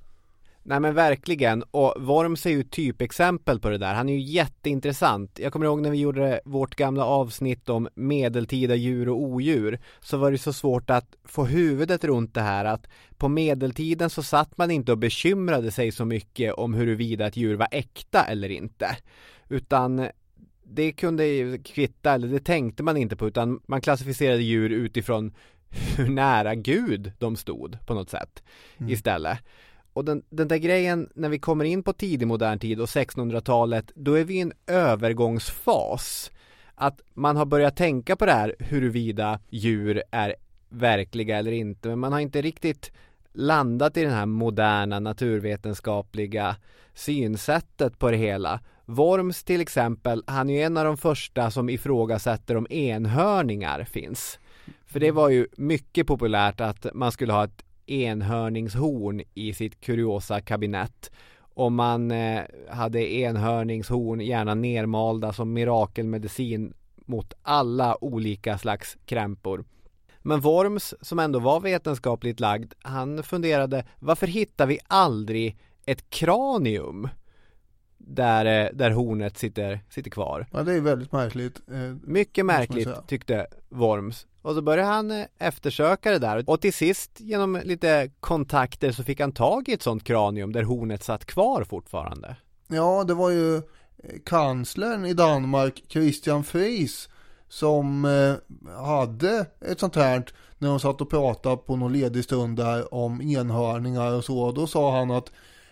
Nej men verkligen, och Worms är ju typexempel på det där. Han är ju jätteintressant. Jag kommer ihåg när vi gjorde vårt gamla avsnitt om medeltida djur och odjur, så var det så svårt att få huvudet runt det här att på medeltiden så satt man inte och bekymrade sig så mycket om huruvida ett djur var äkta eller inte. Utan det kunde kvitta, eller det tänkte man inte på, utan man klassificerade djur utifrån hur nära Gud de stod på något sätt istället. Och den, den där grejen när vi kommer in på tidig modern tid och 1600-talet, då är vi i en övergångsfas. Att man har börjat tänka på det här huruvida djur är verkliga eller inte, men man har inte riktigt landat i den här moderna naturvetenskapliga synsättet på det hela. Worms till exempel, han är ju en av de första som ifrågasätter om enhörningar finns. För det var ju mycket populärt att man skulle ha ett enhörningshorn i sitt kuriosa kabinett. Och man eh, hade enhörningshorn gärna nermalda som mirakelmedicin mot alla olika slags krämpor. Men Worms, som ändå var vetenskapligt lagd, han funderade varför hittar vi aldrig ett kranium där, eh, där hornet sitter, sitter kvar? Ja, det är väldigt märkligt. Eh, Mycket märkligt tyckte Worms. Och så började han eh, eftersöka det där och till sist genom lite kontakter så fick han tag i ett sånt kranium där hornet satt kvar fortfarande. Ja, det var ju eh, kanslern i Danmark, Christian Friis som eh, hade ett sånt här när de satt och pratade på någon ledig stund där om enhörningar och så. Då sa han att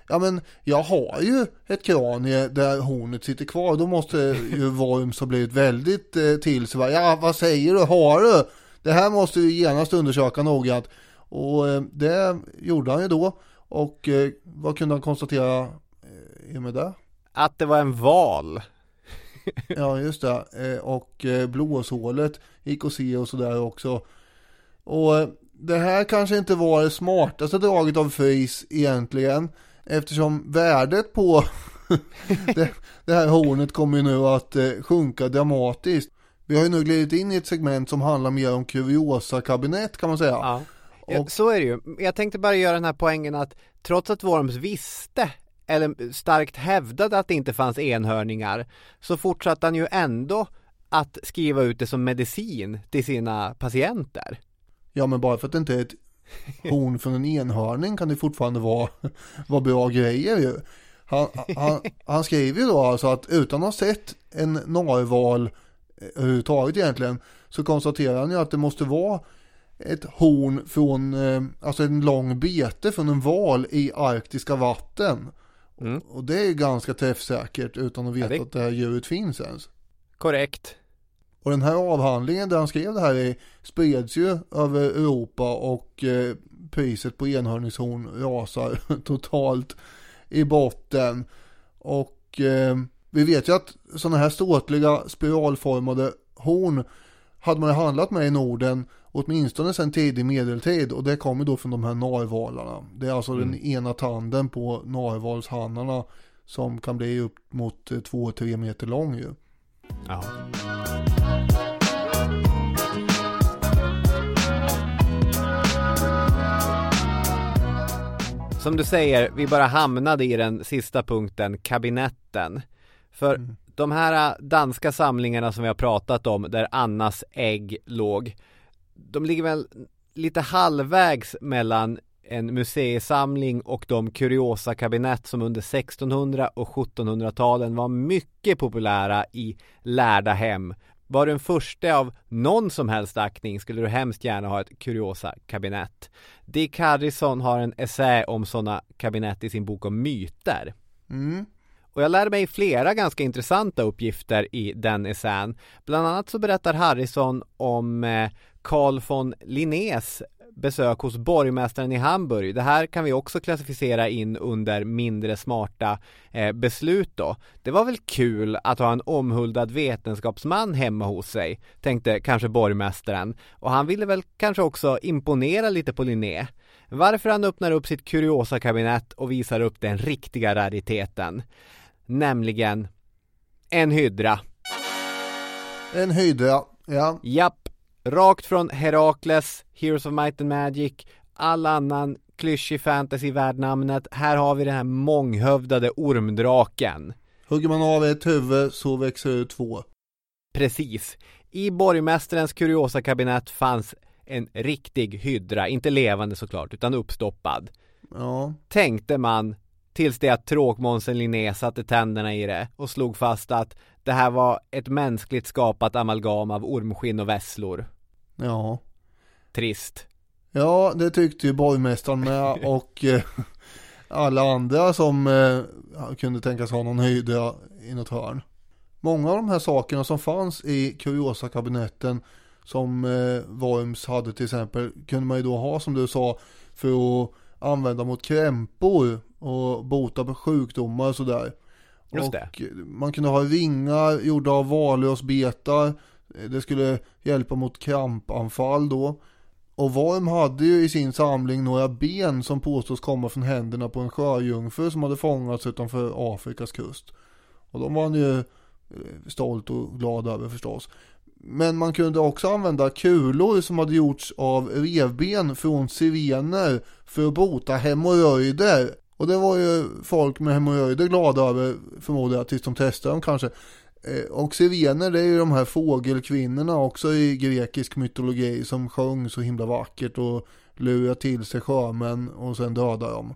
Ja men jag har ju ett kranie där hornet sitter kvar. Då måste ju Worms ha blivit väldigt eh, till sig. Ja vad säger du? Har du? Det här måste vi genast undersöka noggrant. Och eh, det gjorde han ju då. Och eh, vad kunde han konstatera eh, i och med det? Att det var en val. ja, just det. Och blåshålet gick att se och sådär också. Och det här kanske inte var det smartaste draget av Fries egentligen. Eftersom värdet på det, det, här hornet kommer ju nu att sjunka dramatiskt. Vi har ju nu glidit in i ett segment som handlar mer om kuriosa-kabinett kan man säga. Ja. Och... så är det ju. Jag tänkte bara göra den här poängen att trots att Worms visste eller starkt hävdade att det inte fanns enhörningar så fortsatte han ju ändå att skriva ut det som medicin till sina patienter. Ja men bara för att det inte är ett horn från en enhörning kan det fortfarande vara, vara bra grejer ju. Han, han, han skriver ju då alltså att utan att ha sett en narval överhuvudtaget egentligen så konstaterar han ju att det måste vara ett horn från, eh, alltså en lång bete från en val i arktiska vatten. Mm. Och det är ganska träffsäkert utan att veta ja, det... att det här djuret finns ens. Korrekt. Och den här avhandlingen där han skrev det här i spreds ju över Europa och eh, priset på enhörningshorn rasar totalt i botten. Och eh, vi vet ju att sådana här ståtliga spiralformade horn hade man ju handlat med i Norden åtminstone sedan tidig medeltid och det kommer då från de här narvalarna. Det är alltså mm. den ena tanden på narvalshannarna som kan bli upp mot 2-3 eh, meter lång ju. Ja. Som du säger, vi bara hamnade i den sista punkten, kabinetten. För mm. de här danska samlingarna som vi har pratat om, där Annas ägg låg, de ligger väl lite halvvägs mellan en museisamling och de kuriosa kabinett som under 1600 och 1700-talen var mycket populära i lärda hem. Var du en första av någon som helst aktning skulle du hemskt gärna ha ett kuriosa kabinett. Dick Harrison har en essä om sådana kabinett i sin bok om myter. Mm. Och jag lärde mig flera ganska intressanta uppgifter i den essän. Bland annat så berättar Harrison om eh, Carl von Linnés besök hos borgmästaren i Hamburg. Det här kan vi också klassificera in under mindre smarta eh, beslut då. Det var väl kul att ha en omhuldad vetenskapsman hemma hos sig, tänkte kanske borgmästaren. Och han ville väl kanske också imponera lite på Linné. Varför han öppnar upp sitt kuriosa kabinett och visar upp den riktiga rariteten. Nämligen en hydra. En hydra, ja. Japp. Rakt från Herakles, Heroes of Might and Magic, all annan klyschig fantasy värd namnet. Här har vi den här månghövdade ormdraken. Hugger man av ett huvud så växer det två. Precis. I borgmästarens kuriosa kabinett fanns en riktig hydra, inte levande såklart, utan uppstoppad. Ja. Tänkte man tills det att tråkmånsen Linné satte tänderna i det och slog fast att det här var ett mänskligt skapat amalgam av ormskinn och vesslor. Ja. Trist. Ja, det tyckte ju borgmästaren med och eh, alla andra som eh, kunde tänkas ha någon höjda i något hörn. Många av de här sakerna som fanns i kuriosa-kabinetten som eh, Worms hade till exempel kunde man ju då ha som du sa för att använda mot krämpor och bota på sjukdomar och sådär. Just och det. man kunde ha ringar gjorda av valrörsbetar det skulle hjälpa mot krampanfall då. Och Worm hade ju i sin samling några ben som påstås komma från händerna på en sjöjungfru som hade fångats utanför Afrikas kust. Och de var han ju eh, stolt och glad över förstås. Men man kunde också använda kulor som hade gjorts av revben från sirener för att bota hemorrojder. Och det var ju folk med hemorrojder glada över förmodar jag tills de testade dem kanske. Eh, och sirener det är ju de här fågelkvinnorna också i grekisk mytologi som sjöng så himla vackert och lurar till sig sjömän och sen dödar dem.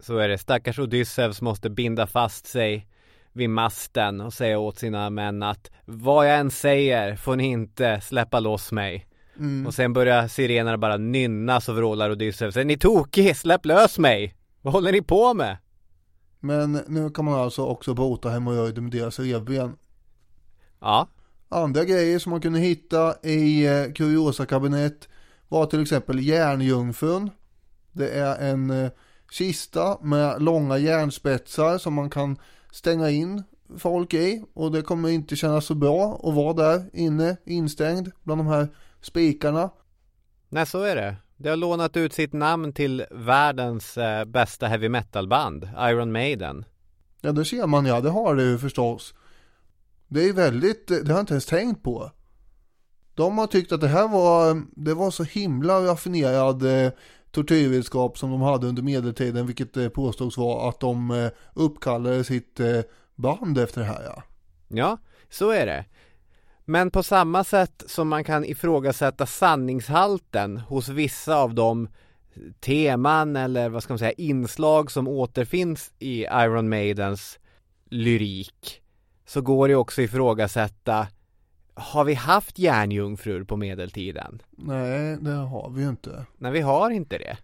Så är det, stackars Odysseus måste binda fast sig vid masten och säga åt sina män att vad jag än säger får ni inte släppa loss mig. Mm. Och sen börjar sirenerna bara nynna så vrålar Odysseus, är ni tokig? Släpp lös mig! Vad håller ni på med? Men nu kan man alltså också bota hemorrojder med deras revben. Ja. Andra grejer som man kunde hitta i eh, kuriosa-kabinett var till exempel järnjungfrun. Det är en eh, kista med långa järnspetsar som man kan stänga in folk i och det kommer inte kännas så bra att vara där inne instängd bland de här spikarna. Nej, så är det. Det har lånat ut sitt namn till världens eh, bästa heavy metal band, Iron Maiden. Ja, det ser man ja, det har det ju förstås. Det är väldigt, det har jag inte ens tänkt på. De har tyckt att det här var, det var så himla raffinerad eh, tortyrredskap som de hade under medeltiden, vilket eh, påstås vara att de eh, uppkallade sitt eh, band efter det här ja. Ja, så är det. Men på samma sätt som man kan ifrågasätta sanningshalten hos vissa av de teman eller vad ska man säga inslag som återfinns i Iron Maidens lyrik så går det också ifrågasätta har vi haft järnjungfrur på medeltiden? Nej, det har vi ju inte. Nej, vi har inte det.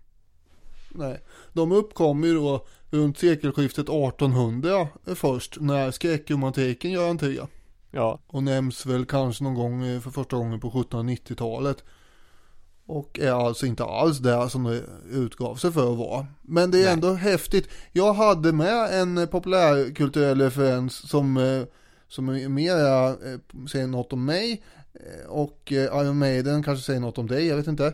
Nej, de uppkom ju då runt sekelskiftet 1800 först när skräckromantiken gör entré. Ja. Och nämns väl kanske någon gång eh, för första gången på 1790-talet. Och är alltså inte alls där som det utgav sig för att vara. Men det är Nej. ändå häftigt. Jag hade med en populärkulturell referens som, eh, som mera eh, säger något om mig. eh, Och eh, Iron Maiden kanske säger något om dig, jag vet inte.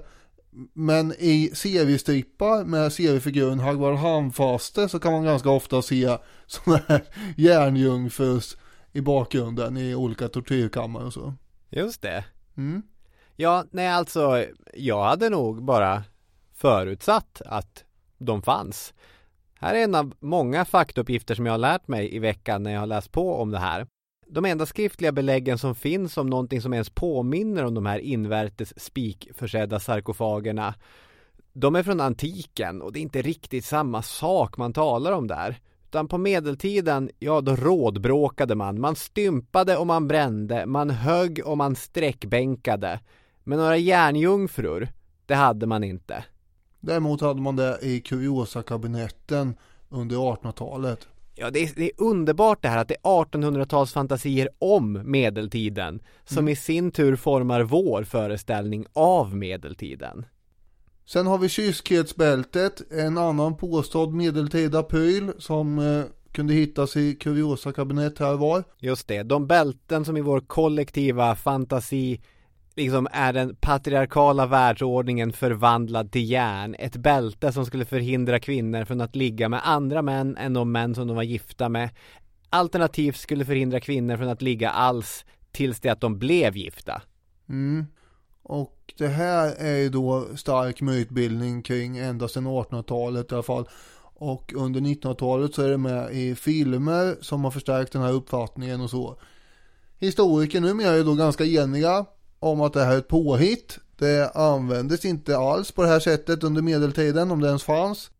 Men i seriestrippar med seriefiguren Hagvard Handfaste så kan man ganska ofta se sådana här järnjungfrus i bakgrunden i olika tortyrkammare och så. Just det. Mm. Ja, nej alltså, jag hade nog bara förutsatt att de fanns. Här är en av många faktauppgifter som jag har lärt mig i veckan när jag har läst på om det här. De enda skriftliga beläggen som finns om någonting som ens påminner om de här invärtes spikförsedda sarkofagerna de är från antiken och det är inte riktigt samma sak man talar om där. Utan på medeltiden, ja då rådbråkade man. Man stympade och man brände, man högg och man sträckbänkade. Men några järnjungfrur, det hade man inte. Däremot hade man det i Curiosa-kabinetten under 1800-talet. Ja, det är, det är underbart det här att det är 1800-talsfantasier om medeltiden som i sin tur formar vår föreställning av medeltiden. Sen har vi kyskhetsbältet, en annan påstådd medeltida pryl som eh, kunde hittas i Curiosa-kabinett här var. Just det, de bälten som i vår kollektiva fantasi liksom är den patriarkala världsordningen förvandlad till järn. Ett bälte som skulle förhindra kvinnor från att ligga med andra män än de män som de var gifta med. Alternativt skulle förhindra kvinnor från att ligga alls tills det att de blev gifta. Mm. Och det här är ju då stark mytbildning kring ända sedan 1800-talet i alla fall. Och under 1900-talet så är det med i filmer som har förstärkt den här uppfattningen och så. Historiker numera är då ganska eniga om att det här är ett påhitt. Det användes inte alls på det här sättet under medeltiden om det ens fanns.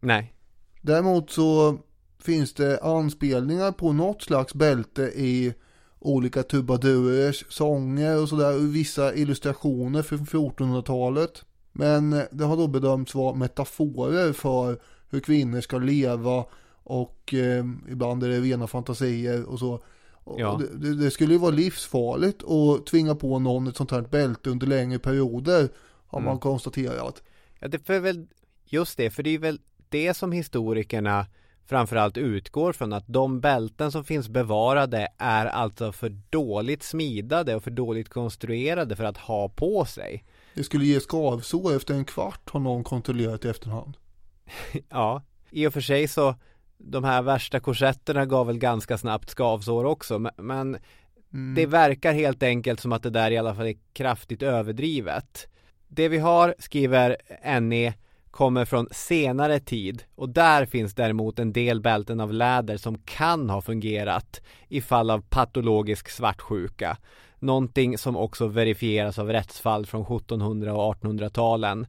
Nej. Däremot så finns det anspelningar på något slags bälte i olika trubadurers sånger och sådär och vissa illustrationer från 1400-talet. Men det har då bedömts vara metaforer för hur kvinnor ska leva och eh, ibland är det rena fantasier och så. Ja. det, det, skulle ju vara livsfarligt att tvinga på någon ett sånt här bälte under längre perioder har man konstaterat. Ja, det är väl just det, för det är väl det som historikerna framförallt utgår från att de bälten som finns bevarade är alltså för dåligt smidade och för dåligt konstruerade för att ha på sig. Det skulle ge skavsår efter en kvart har någon kontrollerat i efterhand. Ja, i och för sig så de här värsta korsetterna gav väl ganska snabbt skavsår också men, men det verkar helt enkelt som att det där i alla fall är kraftigt överdrivet. Det vi har, skriver NE, kommer från senare tid och där finns däremot en del bälten av läder som kan ha fungerat i fall av patologisk svartsjuka. Någonting som också verifieras av rättsfall från 1700 och 1800-talen.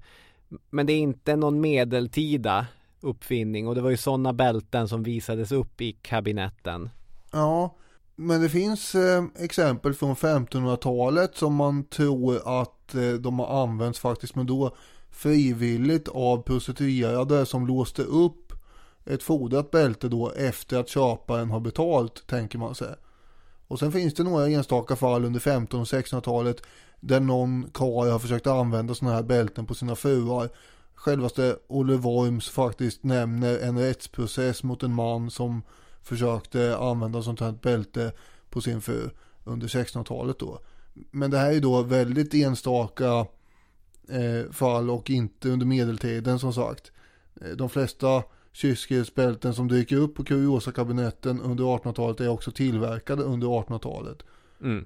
Men det är inte någon medeltida uppfinning och det var ju sådana bälten som visades upp i kabinetten. Ja, men det finns eh, exempel från 1500-talet som man tror att eh, de har använts faktiskt, men då frivilligt av prostituerade som låste upp ett fodrat bälte då efter att köparen har betalt, tänker man sig. Och sen finns det några enstaka fall under 15 och 1600-talet där någon karl har försökt använda sådana här bälten på sina fruar. Självaste Olle Worms faktiskt nämner en rättsprocess mot en man som försökte använda sånt här bälte på sin fru under 1600-talet då. Men det här är då väldigt enstaka eh, fall och inte under medeltiden som sagt. Eh, de flesta kyskhetsbälten som dyker upp på kuriosakabinetten under 1800-talet är också tillverkade under 1800-talet. Mm.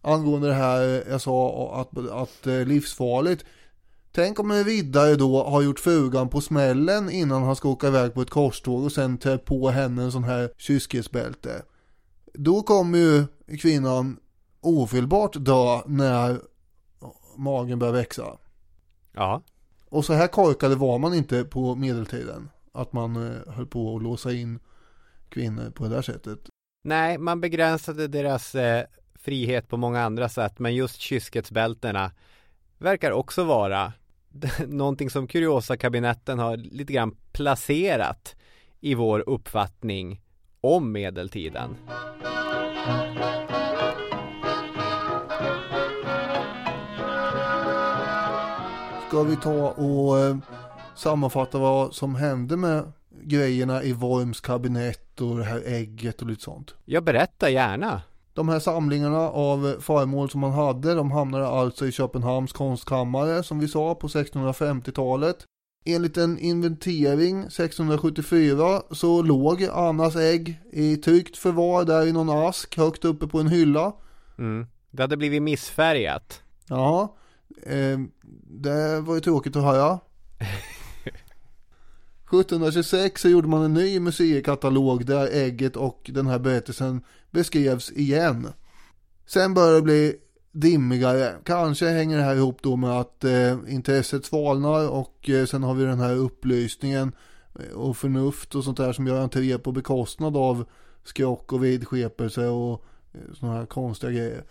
Angående det här jag sa att, att, eh, livsfarligt. Tänk om en riddare då har gjort frugan på smällen innan han ska åka iväg på ett korståg och sen tar på henne en sån här kyskhetsbälte. Då kommer ju kvinnan ofelbart dö när magen börjar växa. Ja. Och så här korkade var man inte på medeltiden. Att man eh, höll på att låsa in kvinnor på det där sättet. Nej, man begränsade deras eh, frihet på många andra sätt, men just kyskhetsbältena verkar också vara någonting som Kuriosa-kabinetten har lite grann placerat i vår uppfattning om medeltiden. Ska vi ta och eh, sammanfatta vad som hände med grejerna i Worms kabinett och det här ägget och lite sånt? Jag berättar gärna. De här samlingarna av föremål som man hade, de hamnade alltså i Köpenhamns konstkammare som vi sa på 1650-talet. Enligt en inventering 1674 så låg Annas ägg i tryggt förvar där i någon ask högt uppe på en hylla. Mm. Det hade blivit missfärgat. Ja, eh, det var ju tråkigt att höra. 1726 så gjorde man en ny museikatalog där ägget och den här berättelsen beskrevs igen. Sen började det bli dimmigare. Kanske hänger det här ihop då med att eh, intresset svalnar och eh, sen har vi den här upplysningen eh, och förnuft och sånt där som gör entré på bekostnad av skrock och vidskepelse och eh, sådana här konstiga grejer.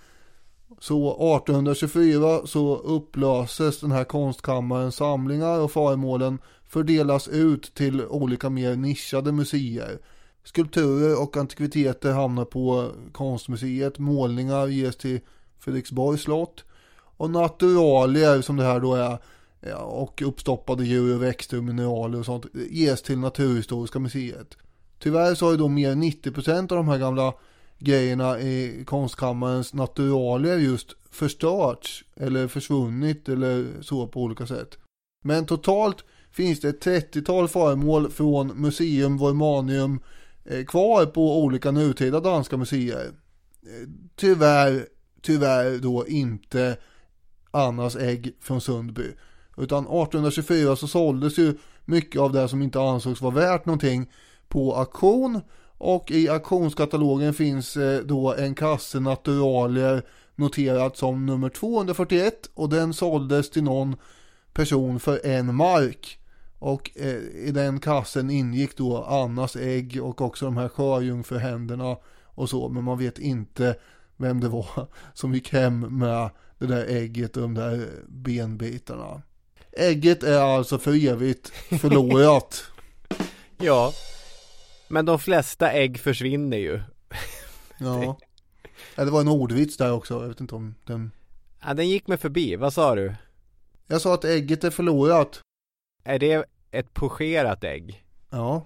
Så 1824 så upplöses den här konstkammarens samlingar och föremålen fördelas ut till olika mer nischade museer. Skulpturer och antikviteter hamnar på konstmuseet, målningar ges till Fredriksborgs slott och naturalier som det här då är och uppstoppade djur och växter och mineraler och sånt ges till Naturhistoriska museet. Tyvärr så har ju då mer än 90% av de här gamla grejerna i konstkammarens naturalier just förstörts eller försvunnit eller så på olika sätt. Men totalt finns det ett 30-tal föremål från Museum Vormanium eh, kvar på olika nutida danska museer. Eh, tyvärr, tyvärr då inte Annas ägg från Sundby. Utan 1824 så såldes ju mycket av det som inte ansågs vara värt någonting på auktion och i auktionskatalogen finns eh, då en kasse naturalier noterat som nummer 241 och den såldes till någon person för en mark. Och eh, i den kassen ingick då Annas ägg och också de här sjöjungfruhänderna och så. Men man vet inte vem det var som gick hem med det där ägget och de där benbitarna. Ägget är alltså för evigt förlorat. ja, men de flesta ägg försvinner ju. ja. ja. Det var en ordvits där också, jag vet inte om den... Ja, den gick mig förbi, vad sa du? Jag sa att ägget är förlorat. Är det ett pocherat ägg? Ja.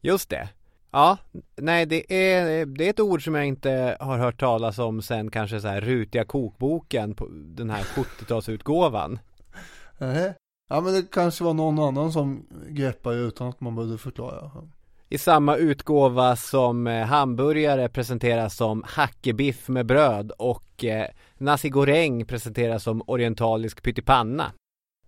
Just det. Ja, nej det är, det är ett ord som jag inte har hört talas om sen kanske så här rutiga kokboken på den här 70-talsutgåvan. Nej. Ja men det kanske var någon annan som greppade utan att man behövde förklara. I samma utgåva som eh, hamburgare presenteras som hackebiff med bröd och eh, nasi goreng presenteras som orientalisk pyttipanna.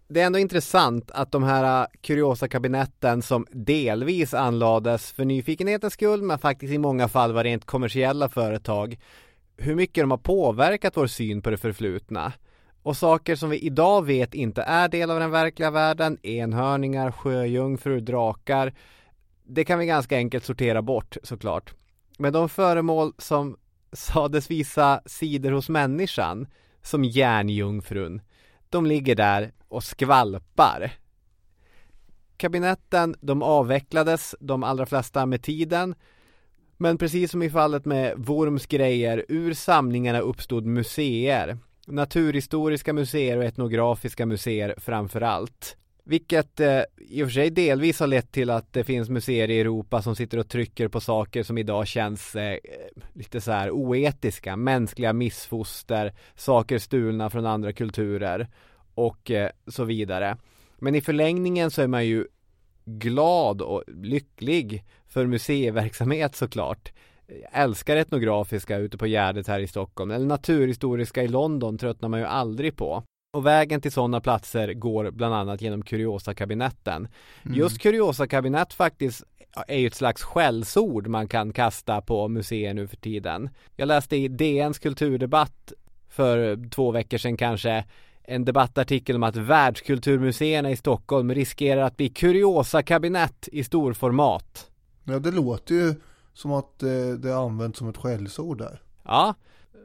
Det är ändå intressant att de här eh, kuriosa-kabinetten som delvis anlades för nyfikenhetens skull men faktiskt i många fall var rent kommersiella företag hur mycket de har påverkat vår syn på det förflutna. Och saker som vi idag vet inte är del av den verkliga världen, enhörningar, sjöjungfrur, drakar det kan vi ganska enkelt sortera bort såklart. Men de föremål som sades visa sidor hos människan, som järnjungfrun, de ligger där och skvalpar. Kabinetten, de avvecklades, de allra flesta med tiden. Men precis som i fallet med Worms grejer, ur samlingarna uppstod museer. Naturhistoriska museer och etnografiska museer framför allt. Vilket eh, i och för sig delvis har lett till att det finns museer i Europa som sitter och trycker på saker som idag känns eh, lite så här oetiska, mänskliga missfoster, saker stulna från andra kulturer och eh, så vidare. Men i förlängningen så är man ju glad och lycklig för museiverksamhet såklart. Jag älskar etnografiska ute på Gärdet här i Stockholm eller naturhistoriska i London tröttnar man ju aldrig på. Och vägen till sådana platser går bland annat genom Kuriosa-kabinetten. Mm. Just Kuriosa-kabinett faktiskt är ju ett slags skällsord man kan kasta på museer nu för tiden. Jag läste i DNs kulturdebatt för två veckor sedan kanske en debattartikel om att världskulturmuseerna i Stockholm riskerar att bli Kuriosa-kabinett i storformat. Ja, det låter ju som att eh, det används som ett skällsord där. Ja,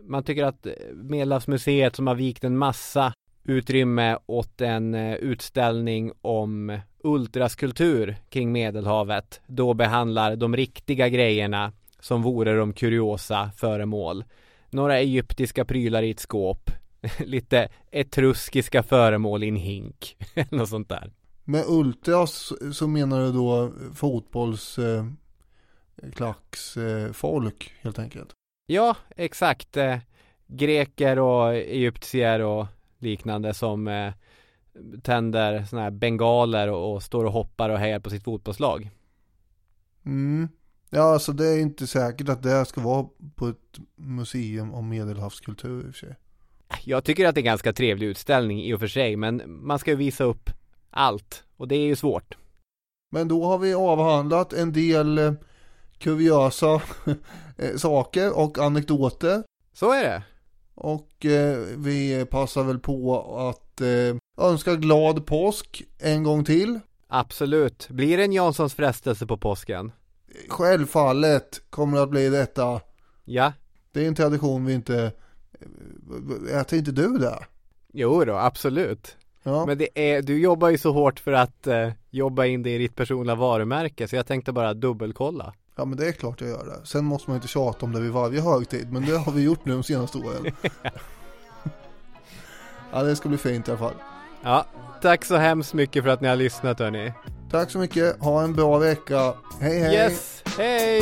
man tycker att Medelhavsmuseet som har vikt en massa utrymme åt en eh, utställning om ultraskultur kring Medelhavet då behandlar de riktiga grejerna som vore de kuriosa föremål. Några egyptiska prylar i ett skåp, lite etruskiska föremål i en hink, något sånt där. Med ultras så menar du då fotbollsklacksfolk eh, helt enkelt? Ja, exakt. Eh, greker och egyptier och liknande som eh, tänder sådana här bengaler och, och, står och hoppar och hejar på sitt fotbollslag. Mm. Ja, alltså det är inte säkert att det ska vara på ett museum om medelhavskultur i och för sig. Jag tycker att det är en ganska trevlig utställning i och för sig, men man ska ju visa upp allt och det är ju svårt. Men då har vi avhandlat en del eh, kuriosa eh, saker och anekdoter. Så är det. Och eh, vi passar väl på att eh, önska glad påsk en gång till. Absolut. Blir det en Janssons frestelse på påsken? Självfallet kommer det att bli detta. Ja. Det är en tradition vi inte... Eh, äter inte du det? Jo då, absolut. Ja. Men det är, du jobbar ju så hårt för att eh, jobba in det i ditt personliga varumärke så jag tänkte bara dubbelkolla. Ja men det är klart jag gör det. Sen måste man inte tjata om det vid varje högtid. Men det har vi gjort nu de senaste åren. ja det ska bli fint i alla fall. Ja, tack så hemskt mycket för att ni har lyssnat hörni. Tack så mycket. Ha en bra vecka. Hej hej. Yes, hej.